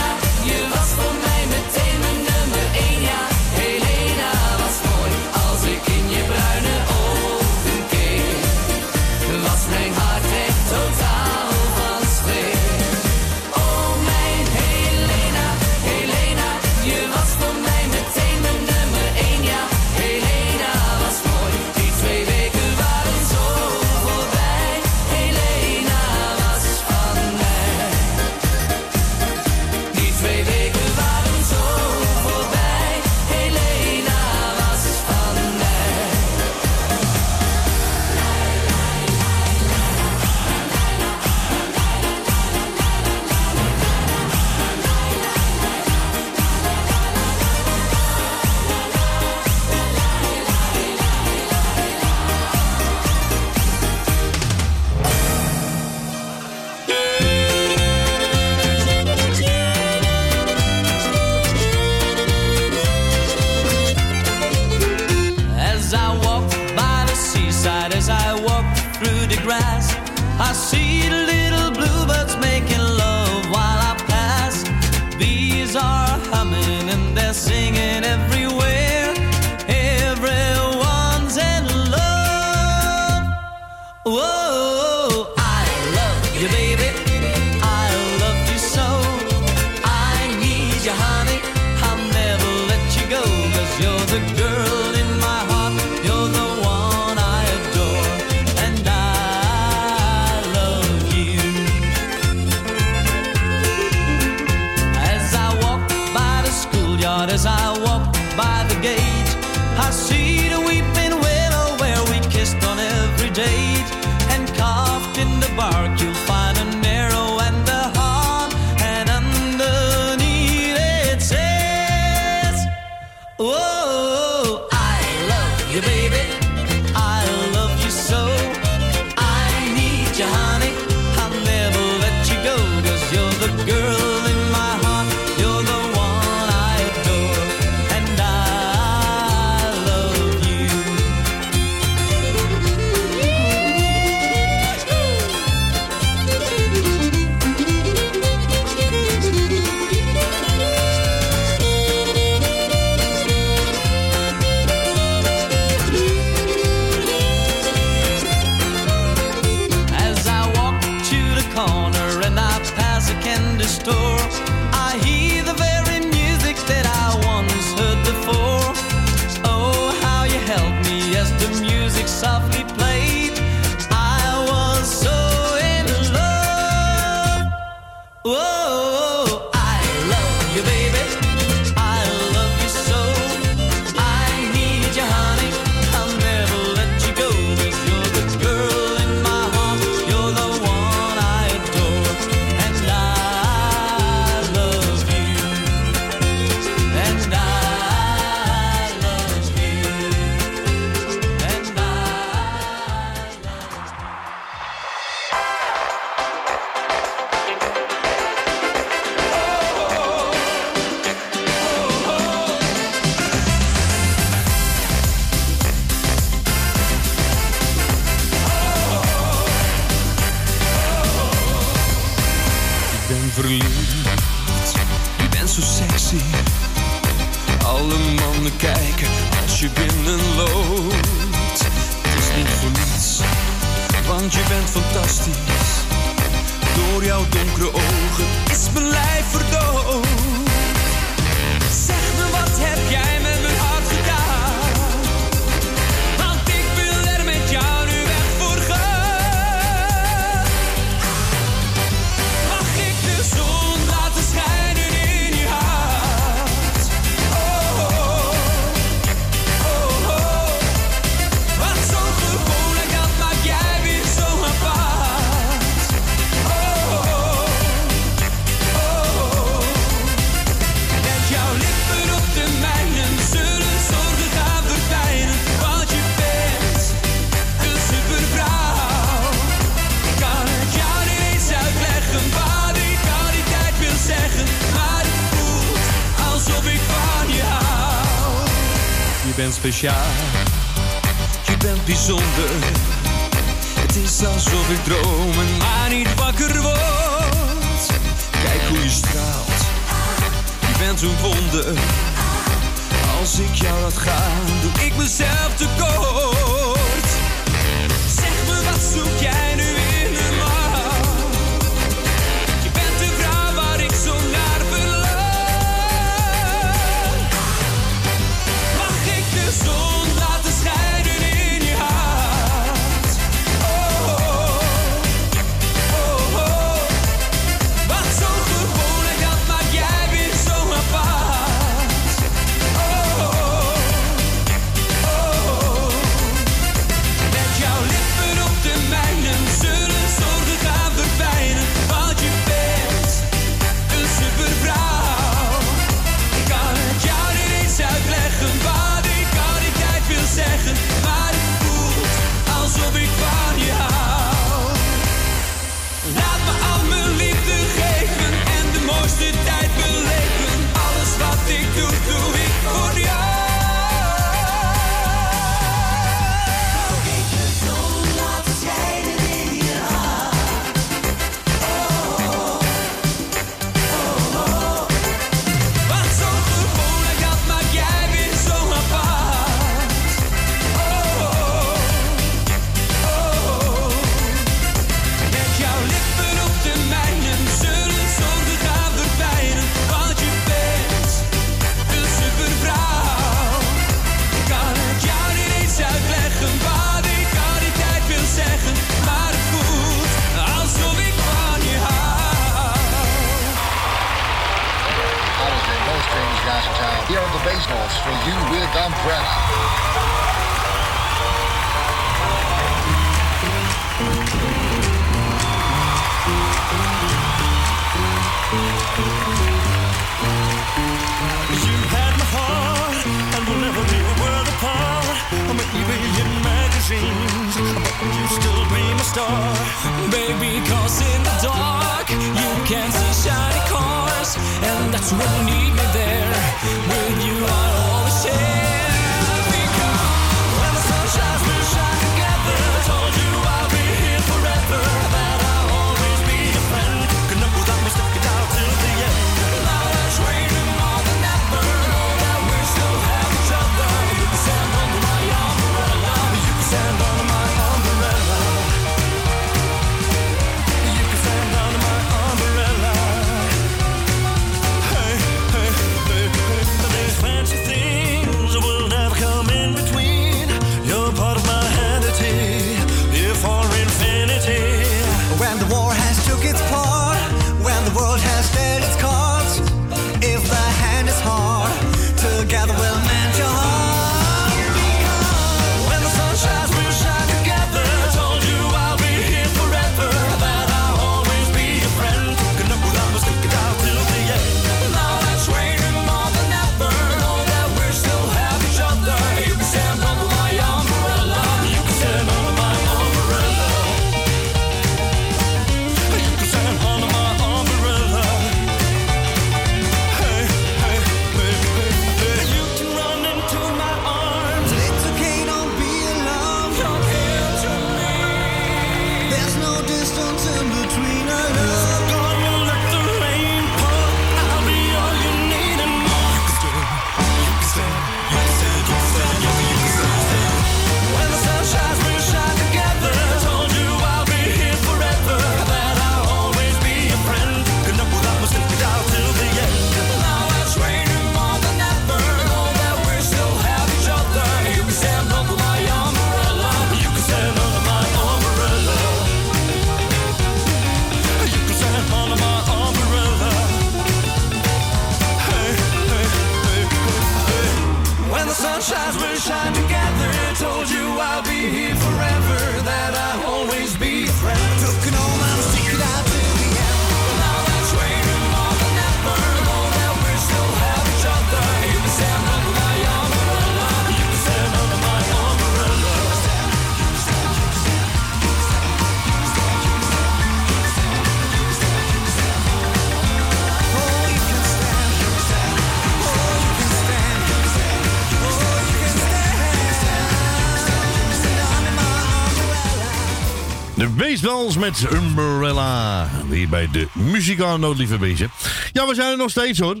Met Umbrella. Hier bij de muzikaal lieve bezig. Ja, we zijn er nog steeds hoor.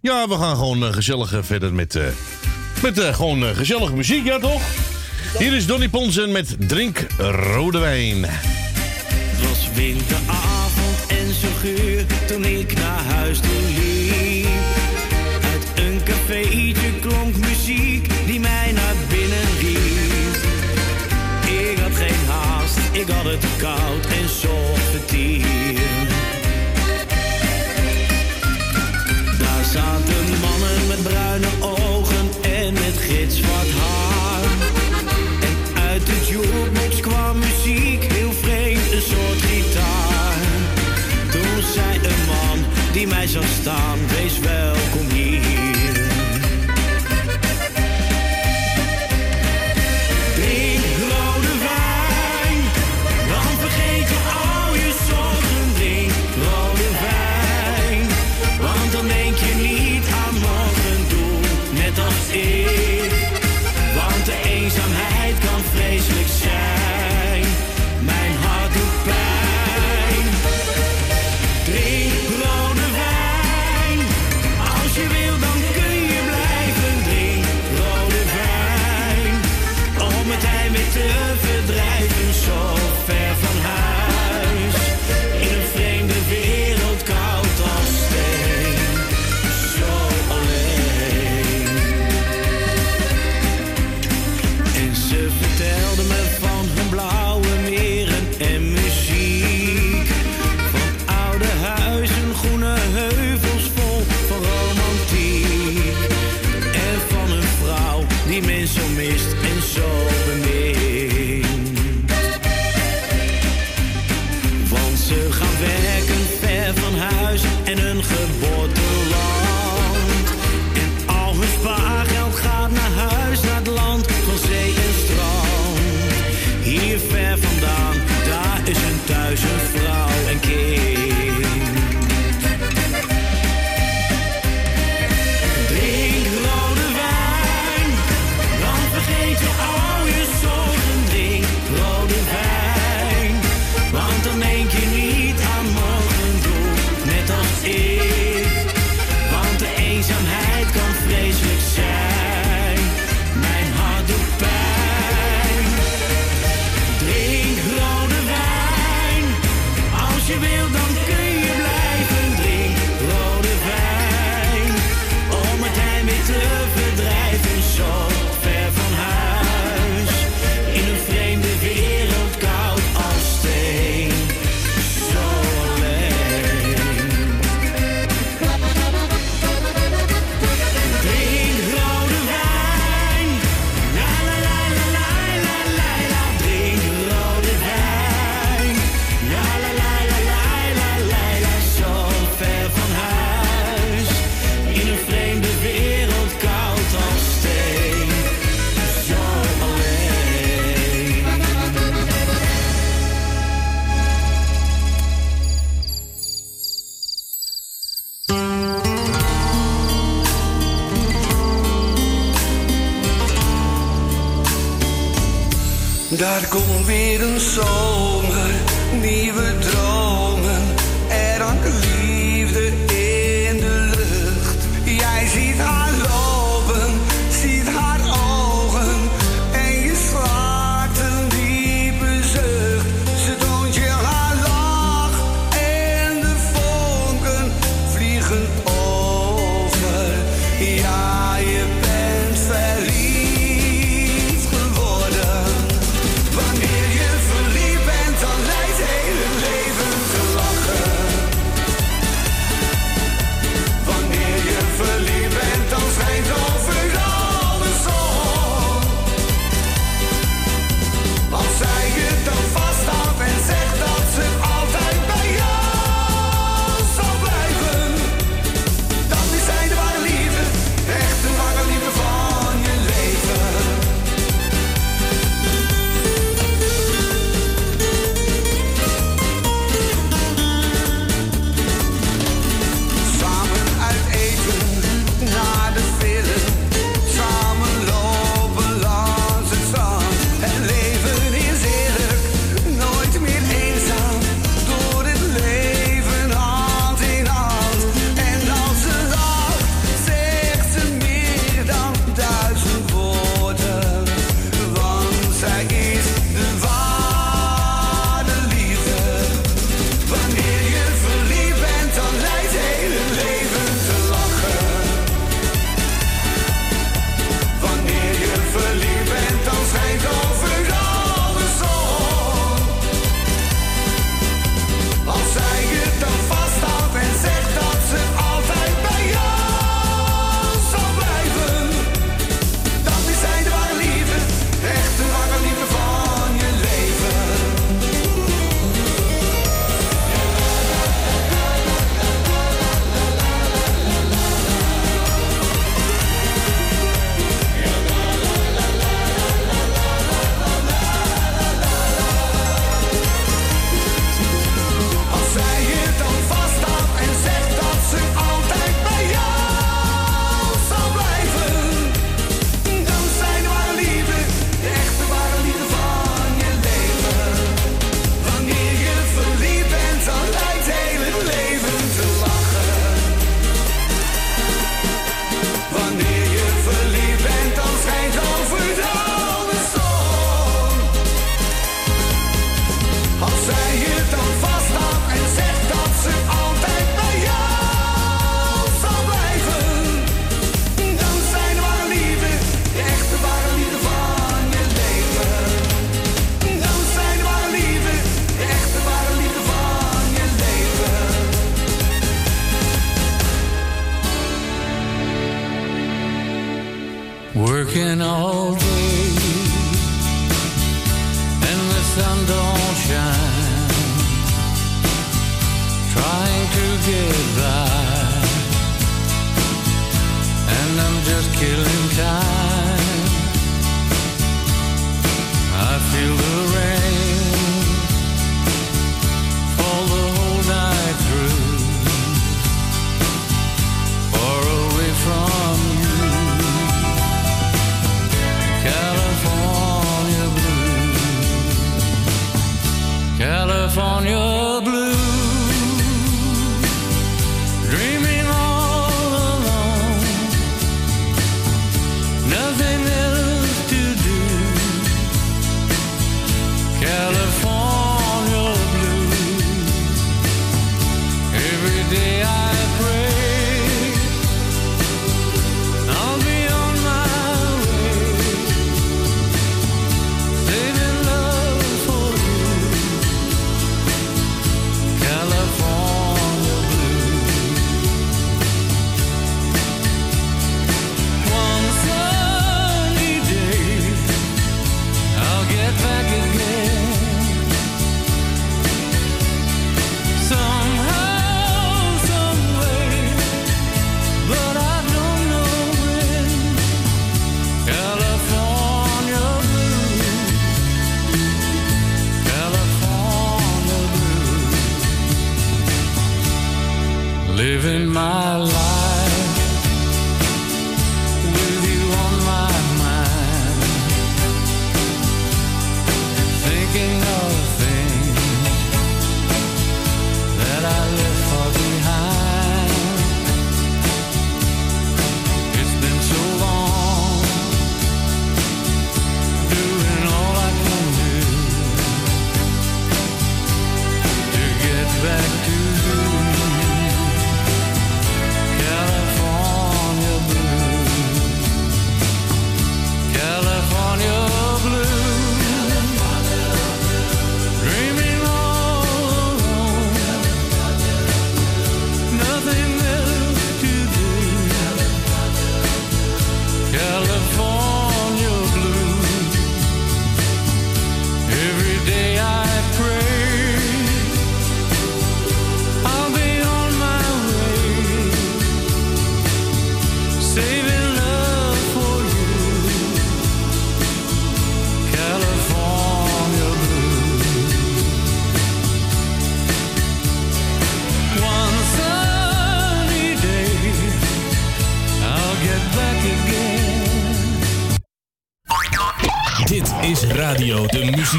Ja, we gaan gewoon eh, gezellig eh, verder met, uh, met uh, gewoon uh, muziek, ja toch? Hier is Donny Ponsen met Drink Rode Wijn. Het was winteravond en zo geur toen ik naar huis toe liep. Uit een cafeetje klonk muziek die mij naar binnen riep. ik had het koud en zocht. Daar zaten mannen met bruine ogen en met gitzwart haar. En uit de jukebox kwam muziek, heel vreemd, een soort gitaar. Toen zei een man die mij zag staan, wees wel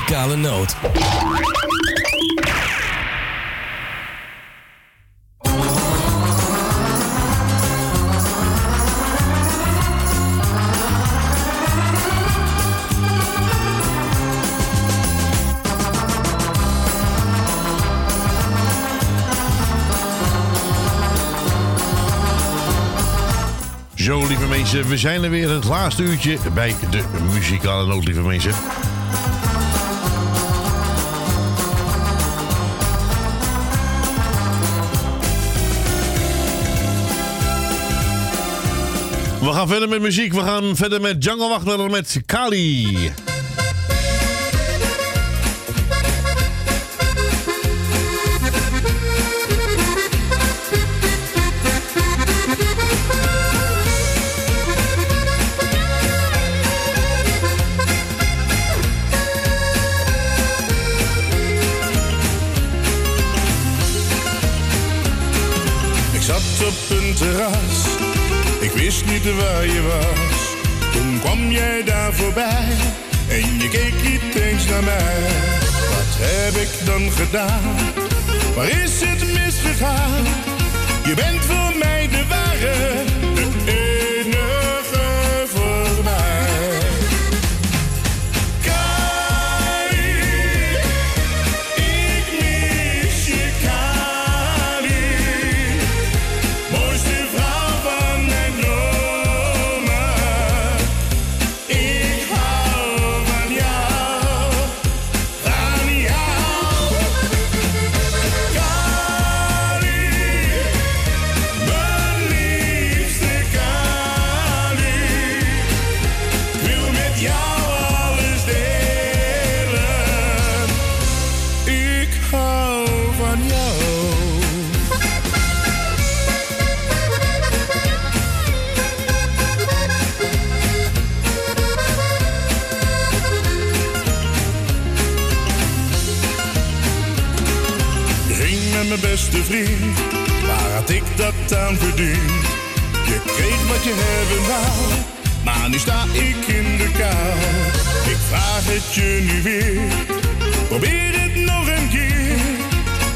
muzikale noot. Zo, lieve mensen, we zijn er weer het laatste uurtje bij de muzikale noot, lieve mensen. gaan verder met muziek. We gaan verder met Django Wachter met Kali. waar je was. Toen kwam jij daar voorbij en je keek niet eens naar mij. Wat heb ik dan gedaan? Waar is het misgegaan? Je bent voor mij de ware Waar had ik dat aan verdiend? Je kreeg wat je hebben wou, maar nu sta ik in de kou. Ik vraag het je nu weer, probeer het nog een keer.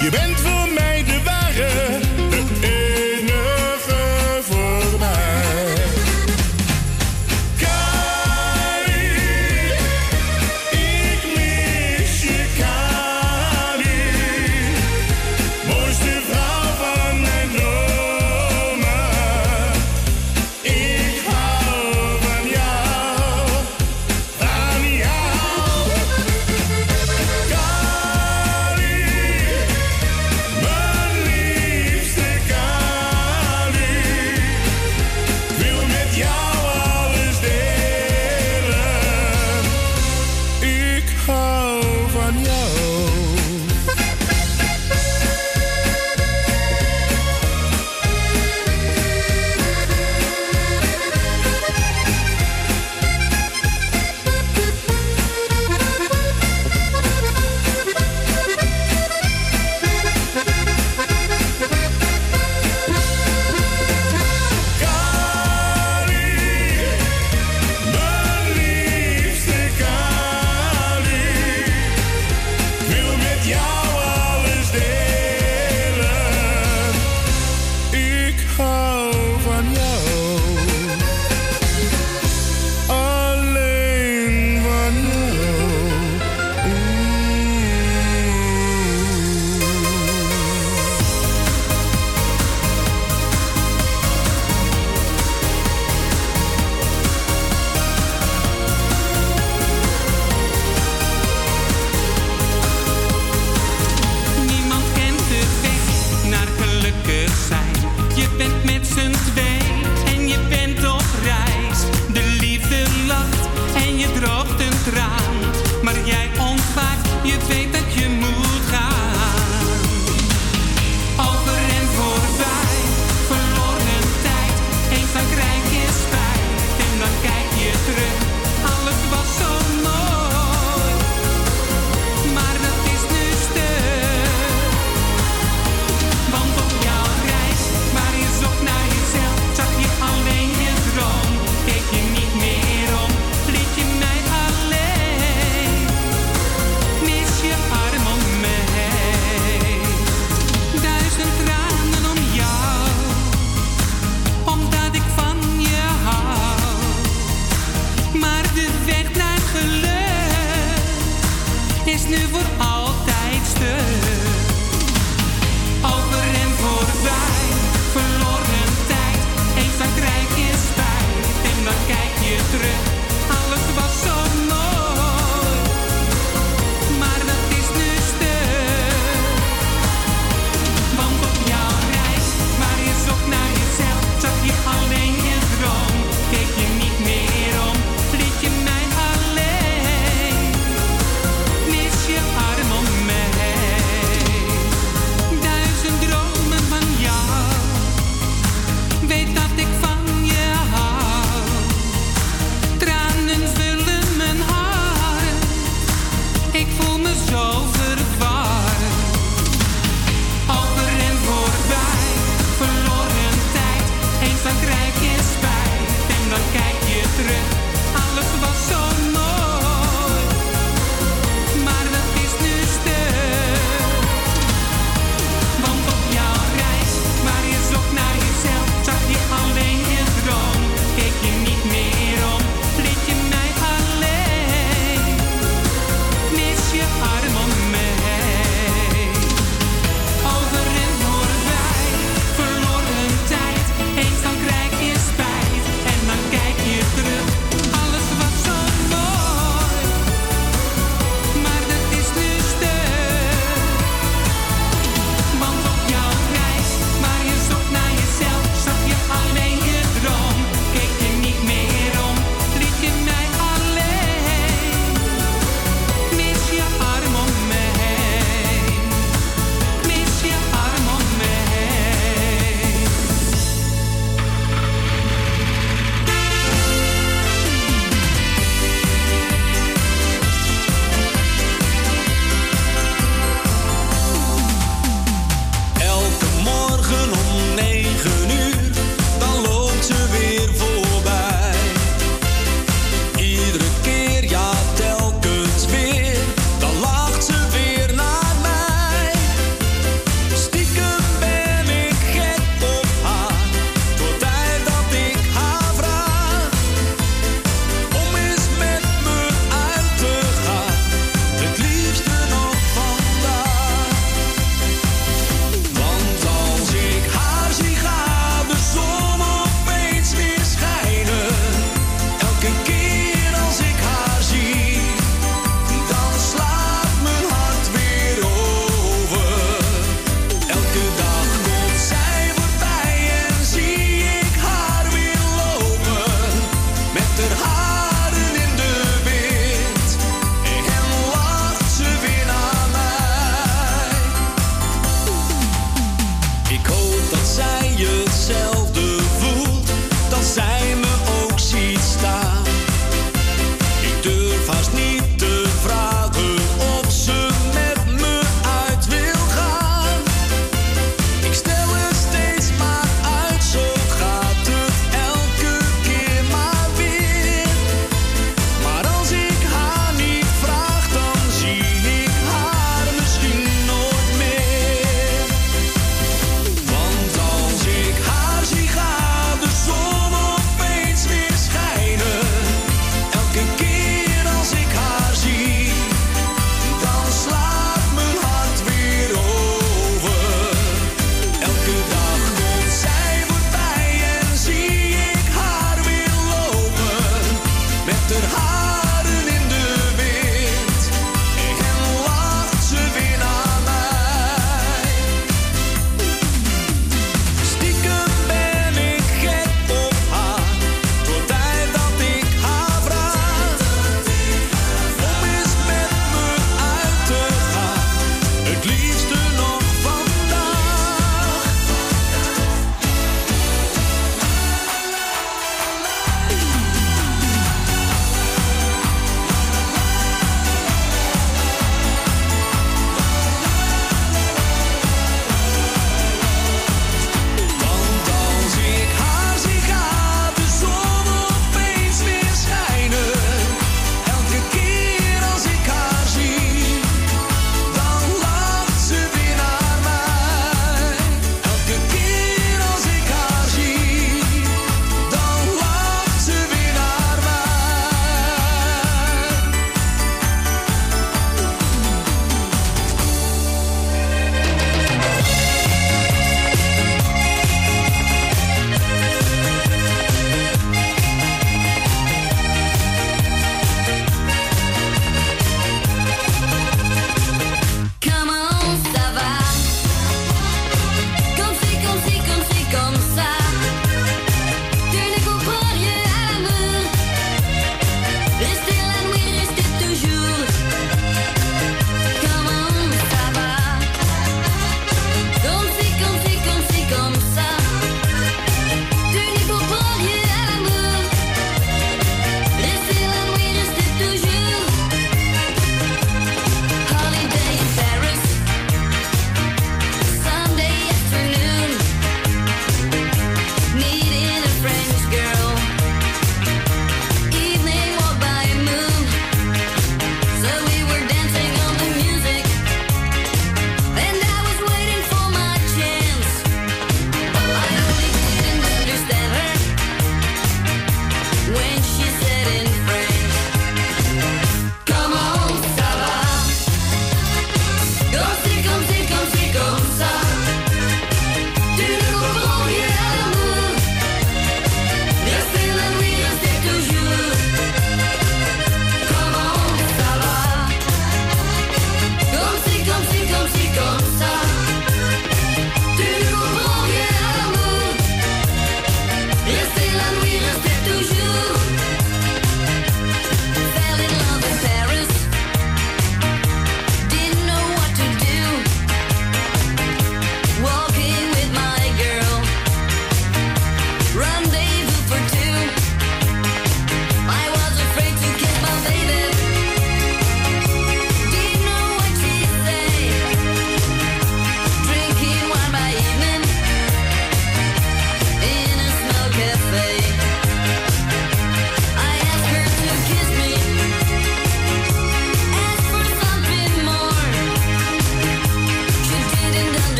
Je bent voor mij de ware,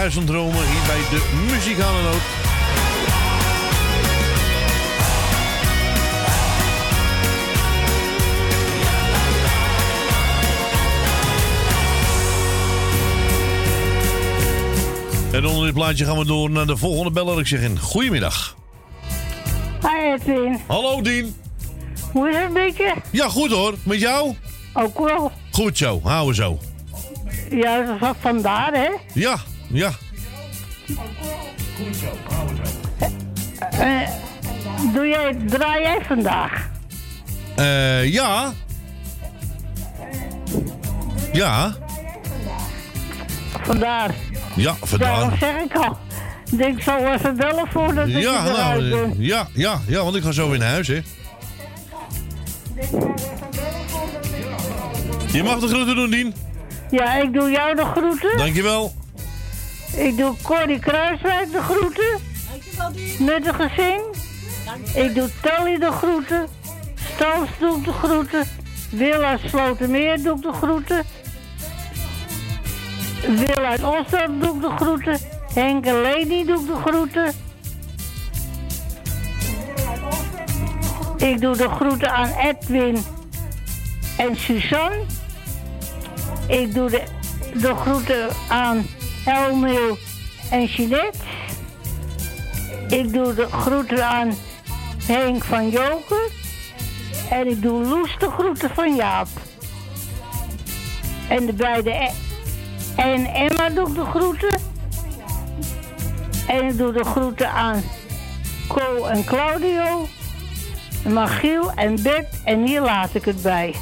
Duizend Dromen hier bij de Muzikale Noot. En onder dit plaatje gaan we door naar de volgende beller. Ik zeg in goedemiddag. Hi Edwin. Hallo Dien. Hoe is het een beetje? Ja, goed hoor. Met jou? Ook wel. Goed zo, houden we zo. Ja, dat is wat vandaar, hè? Ja, ja. Eh, doe jij, draai jij vandaag? Eh, ja. Ja. Vandaar. Ja, Daarom vandaag. zeg ik al. Ik zal even bellen voordat ik Ja, nou, doe. eh, ja, ja, ja, want ik ga zo weer naar huis, hè. Je mag de groeten doen, Dien. Ja, ik doe jou de groeten. Dankjewel. Ik doe Corrie Kruiswijk de groeten. Met de gezin. Ik doe Tally de groeten. Stans doe ik de groeten. Wil uit Slotermeer doe ik de groeten. Wil uit Osterd doe ik de groeten. Henk en Lady doe ik de groeten. Ik doe de groeten aan Edwin en Suzanne. Ik doe de, de groeten aan Elmil en Jeanette. Ik doe de groeten aan Henk van Joker. En ik doe Loes de groeten van Jaap. En de beide... E- en Emma doe ik de groeten. En ik doe de groeten aan Co en Claudio. Magiel en Bert. En hier laat ik het bij.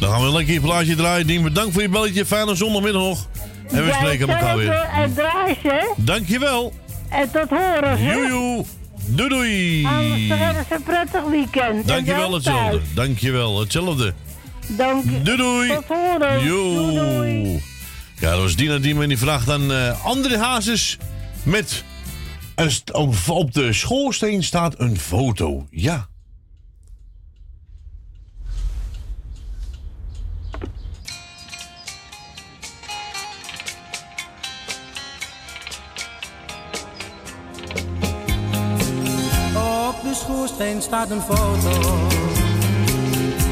Dan gaan we een lekker plaatje draaien, Dien. Bedankt voor je belletje. Fijne zondagmiddag. En we spreken elkaar weer. En draai ze? Dankjewel. En tot horen? Joejoe. Doei doei. Anders hebben ze een prettig weekend. Dankjewel hetzelfde. Dankjewel hetzelfde. Dank Doei doei. Tot horen. Jo. Ja, dat was Dina Diemen en die vraagt aan eh André Hazes met... een op, de schoorsteen staat een foto. Ja. De schoorsteen staat een foto.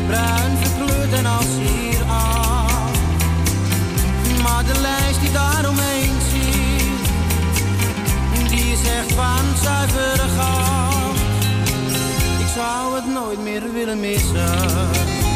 Bruin verkleurd en als hier af. Maar de lijst die daaromheen ziet, die echt van zuivere goud. Ik zou het nooit meer willen missen.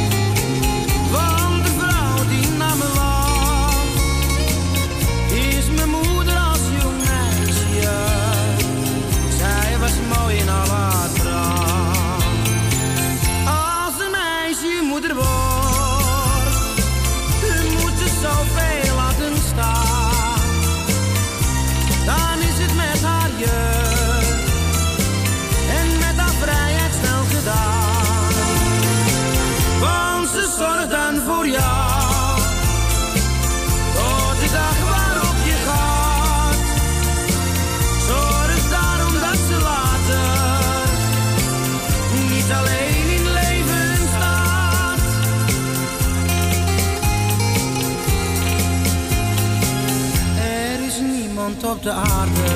Op de aarde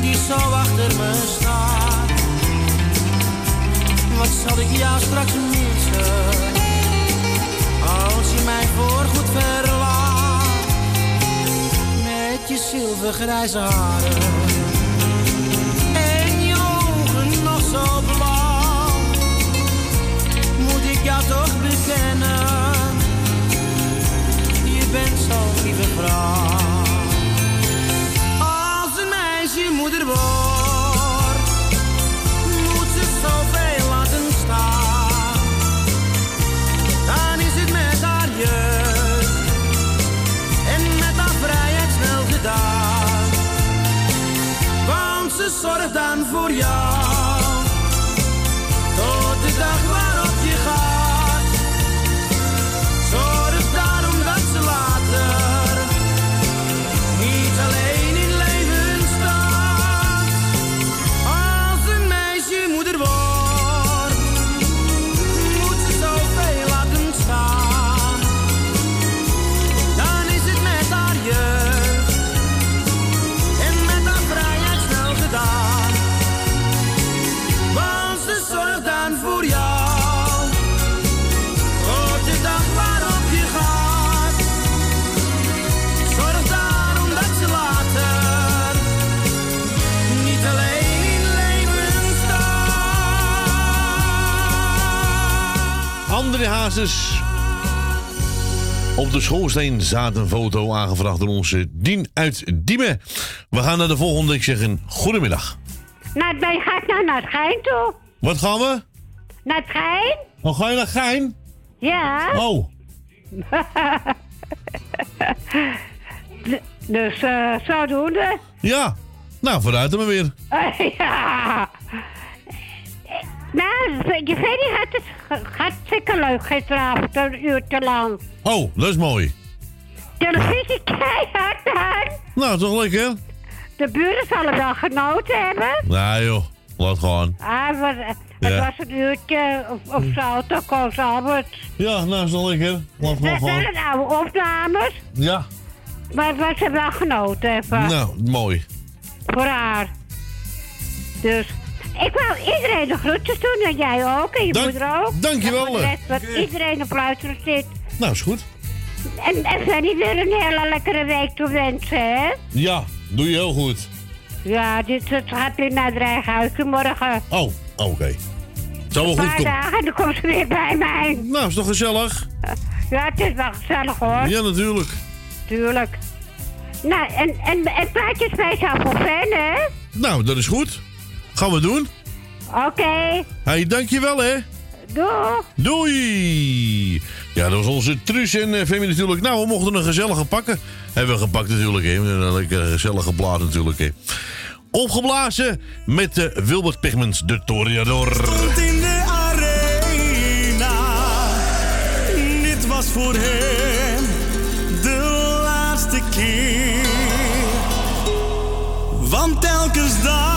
die zo achter me staat. Wat zal ik jou straks missen als je mij voorgoed verlaat met je zilvergrijze haren en je ogen nog zo blauw. Moet ik jou toch bekennen? Je bent zo'n lieve vrouw. Moeder wordt, moet ze zoveel laten staan. Dan is het met haar jeugd en met haar vrijheid snel gedaan. Want ze zorgt dan voor jou, Op de schoorsteen staat een foto aangevraagd door onze Dien uit Diemen. We gaan naar de volgende. Ik zeg een goedemiddag. Nou, ben je gaat nou naar het Gein toe? Wat gaan we? Naar het Gein? Oh, ga je naar Gein? Ja. Oh, dus eh zodoende. ja. Nou, vooruit er maar weer. ja. Nou, je had het hartstikke leuk gisteravond, een uur te lang. Oh, dat is mooi. Televisie keihard aan. Nou, toch lekker? De buren zullen wel genoten hebben. Nou joh, laat gaan. Ah, maar, eh, het Ja. was een uurtje of, of zo, toch Koos Albert. Ja, nou is toch lekker. Laat maar Dat zijn oude opnames, Ja, maar het was er wel genoten even. nou, mooi. Voor haar. Dus, ik wou iedereen de groetjes doen en jij ook en je Dank- moeder ook. dankjewel, En voor de rest, wat iedereen op luisteren zit. Nou, is goed. En, en Fanny weer een hele lekkere week toe wensen, hè? Ja, doe je heel goed. Ja, dit het gaat weer naar het Rijghuisje morgen. Oh, oké. Zal wel Een goed paar komen. dagen en dan komt ze weer bij mij. Nou, is toch gezellig? Ja, het is wel gezellig hoor. Ja, natuurlijk. Tuurlijk. Nou, en, en, en plaatje speciaal voor Fan, hè? Nou, dat is goed. Gaan we doen. Oké, Hey, dankjewel hè. doeg. Doei! Ja, dat was onze Truus en uh, Femi natuurlijk. Nou, we mochten een gezellige pakken. Hebben we gepakt natuurlijk, hè. Een lekker gezellige plaat natuurlijk, hè. Opgeblazen met de Wilbert Pigments, de Toreador. in de arena. Dit was voor hem de laatste keer. Want telkens dacht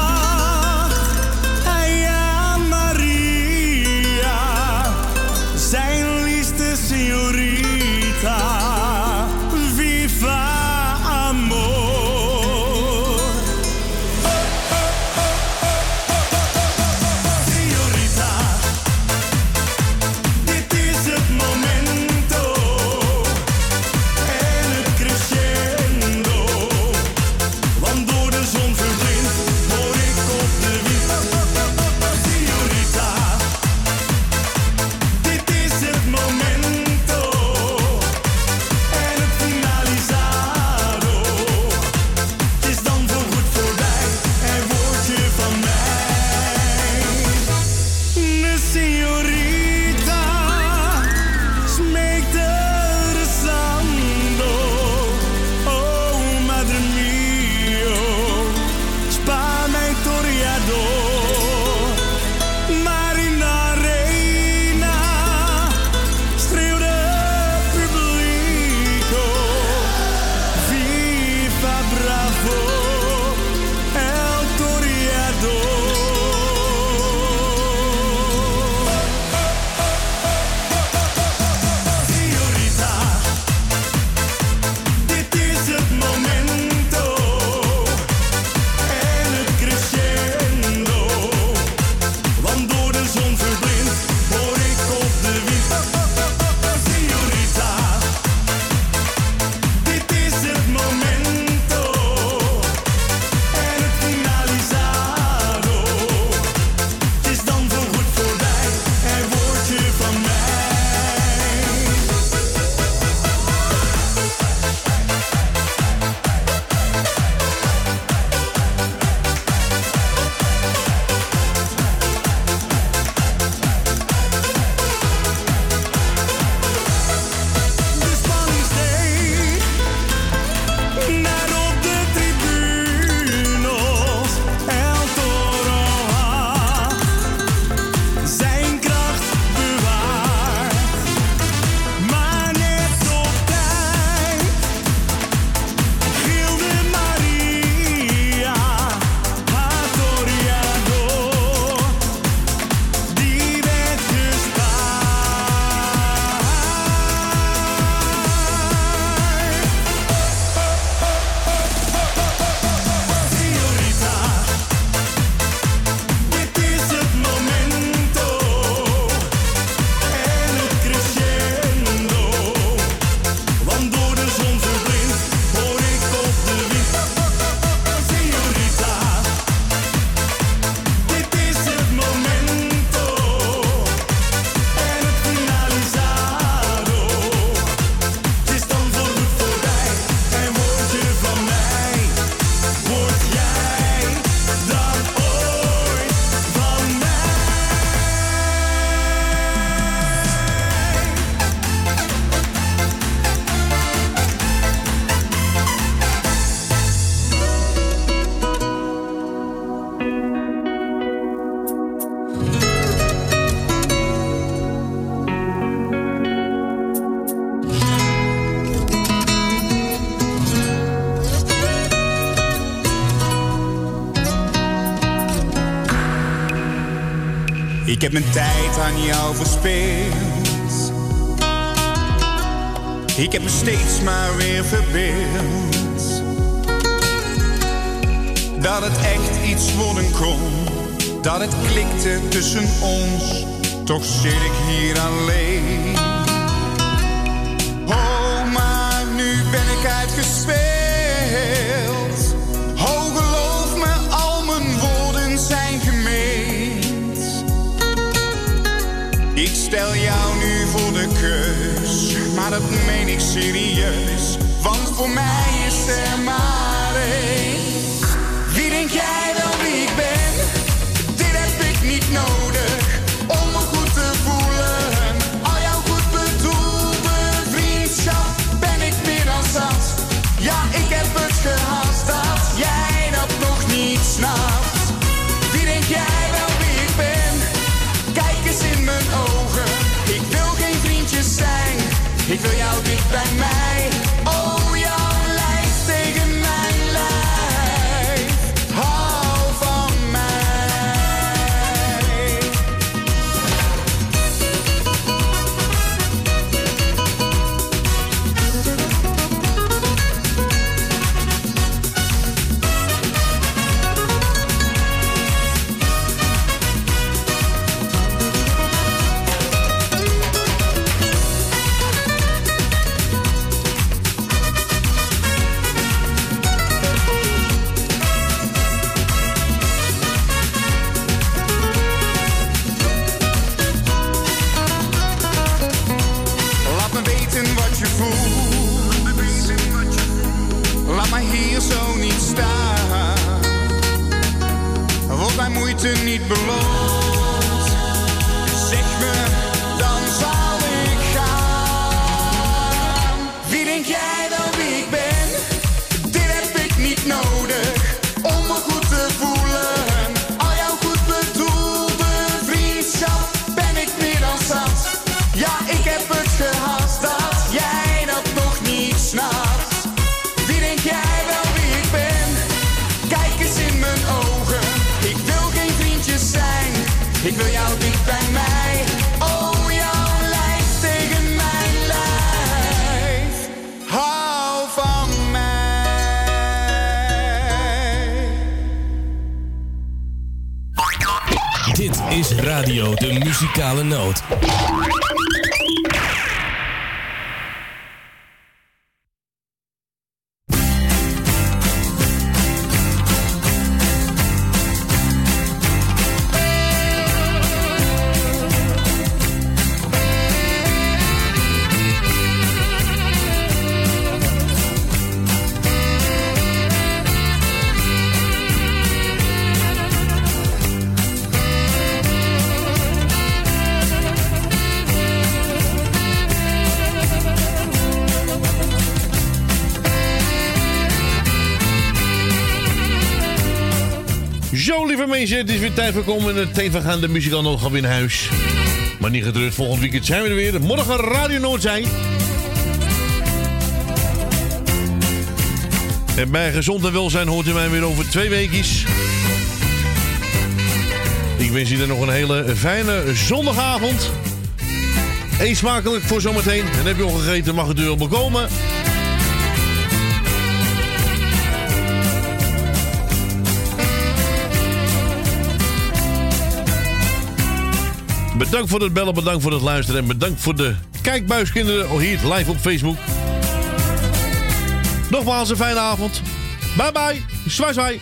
heb mijn tijd aan jou verspeeld. Ik heb me steeds maar weer verbeeld. Dat het echt iets worden kon. Dat het klikte tussen ons. Toch zit ik hier alleen. Oh, maar nu ben ik uitgespeeld. Ik stel jou nu voor de keus, maar dat meen ik serieus. Want voor mij is er maar één. Wie denk jij wel wie ik ben? Dit heb ik niet nodig wil jou Muzikale Noot. Zo, het is weer tijd voor komen. Het tevens gaan de muzikant nog gaan naar huis. Maar niet getreurd, volgend weekend zijn we er weer. Morgen Radio Noord zijn. En bij gezond en welzijn hoort u mij weer over twee weekjes. Ik wens jullie nog een hele fijne zondagavond. Eet smakelijk voor zometeen. En heb je al gegeten, mag het u bekomen. Bedankt voor het bellen, bedankt voor het luisteren en bedankt voor de kijkbuiskinderen hier live op Facebook. Nogmaals een fijne avond. Bye bye. Zwaai zwaai.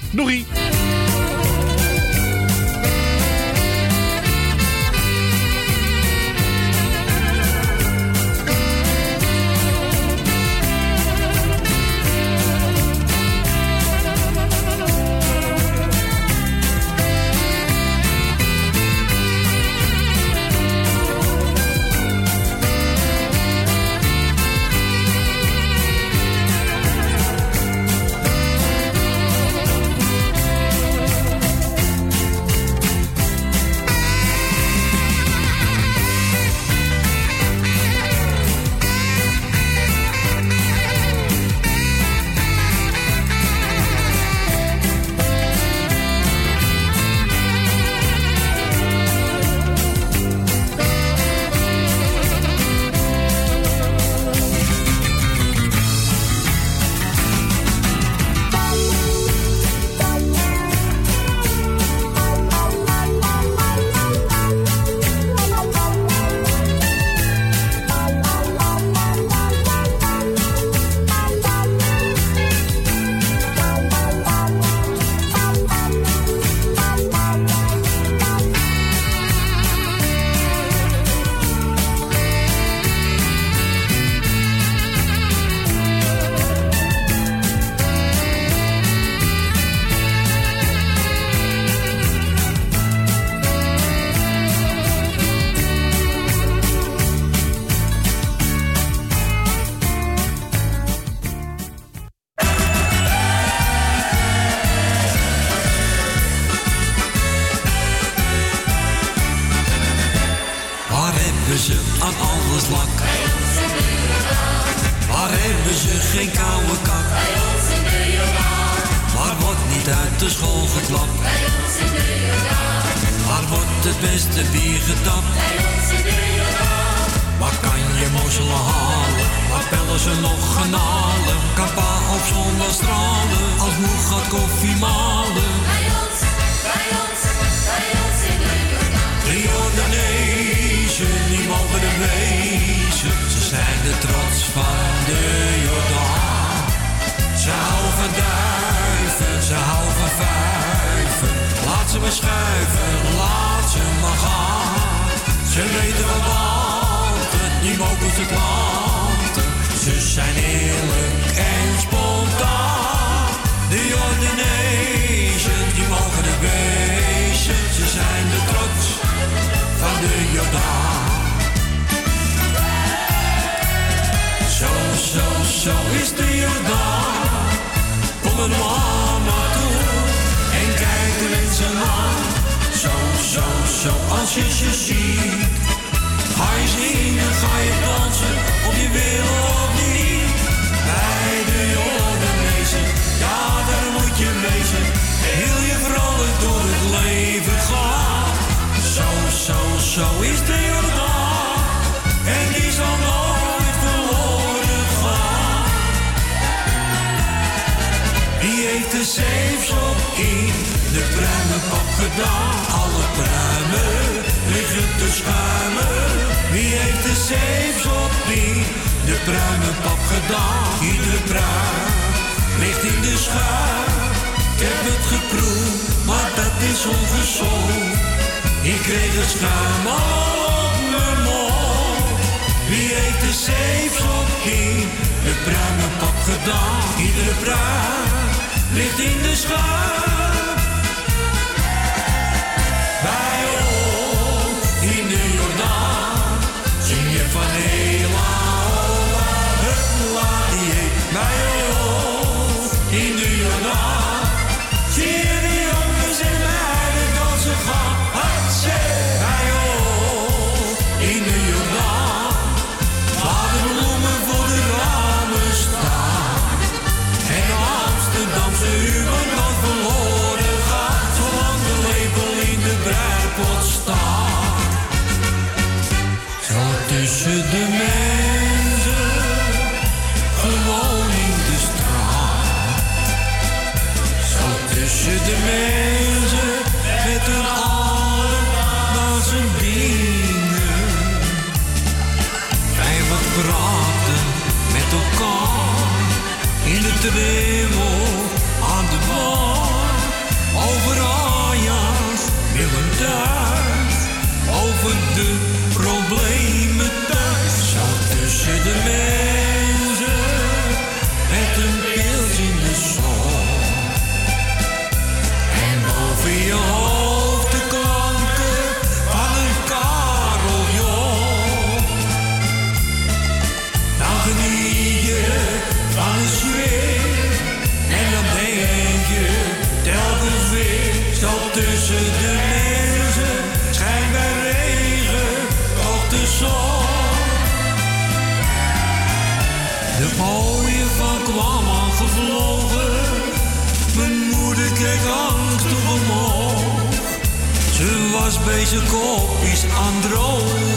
Bezig kopjes aan drogen.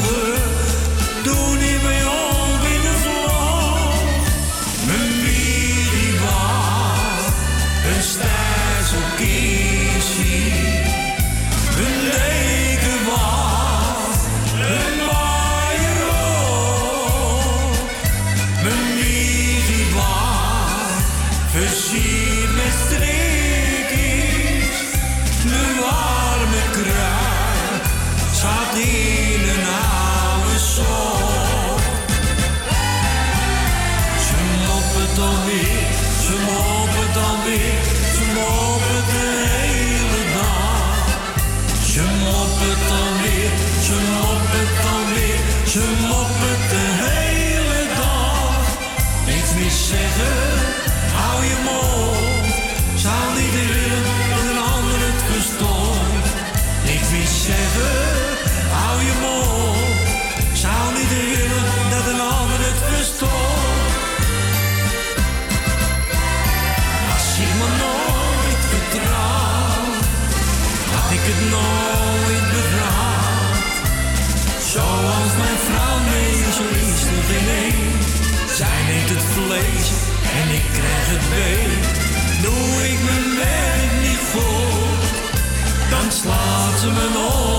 het doe ik mijn werk niet goed, dan slaat ze me op.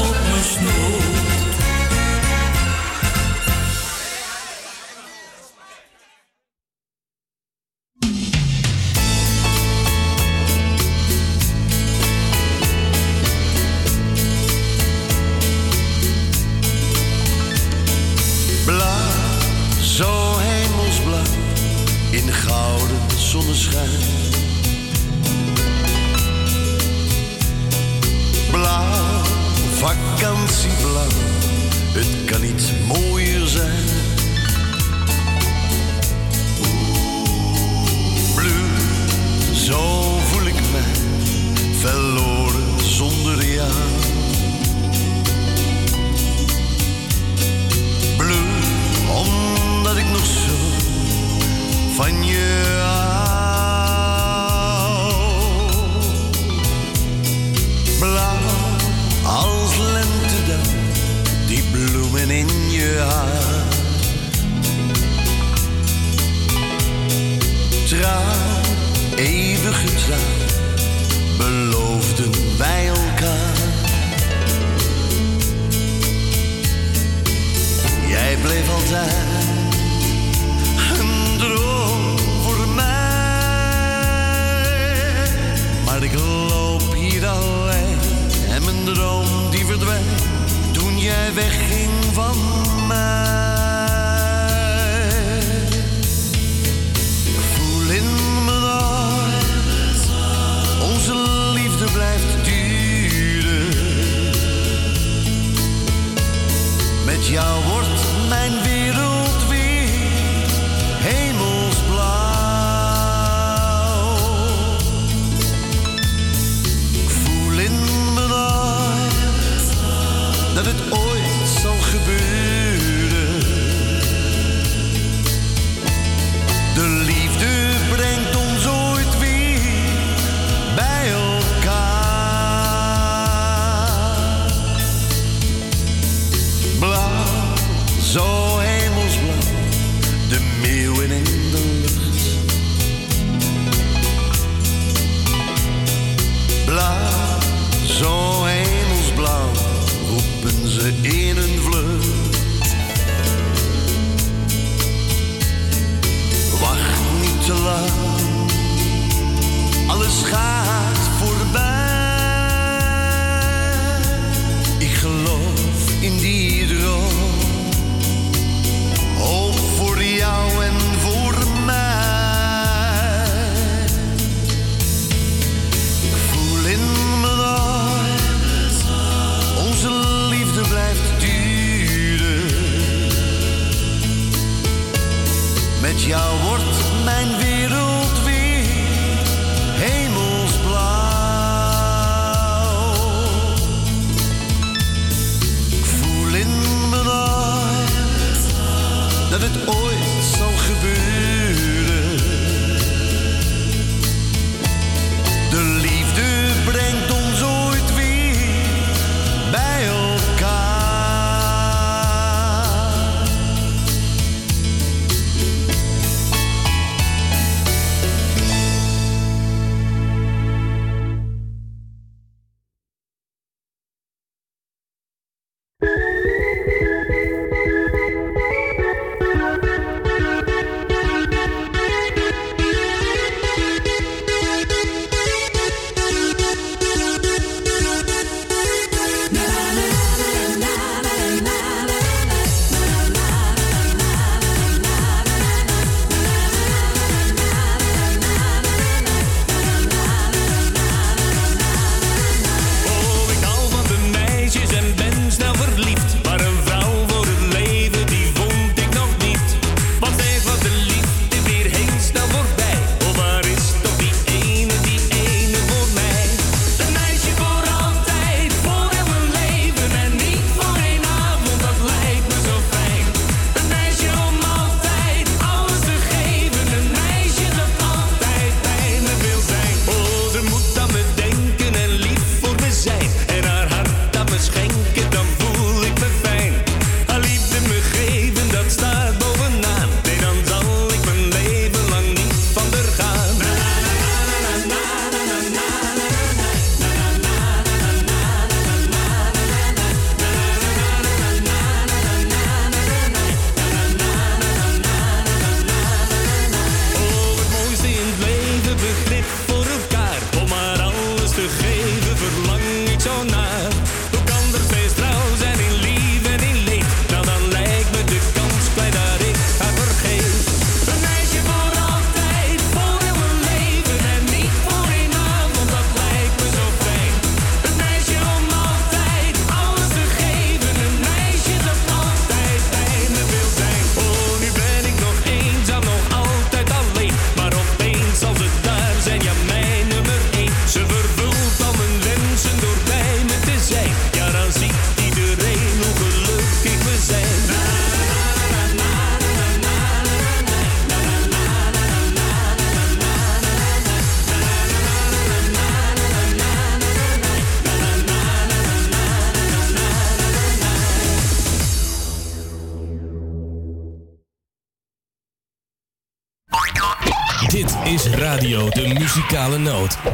Muzikale Noot.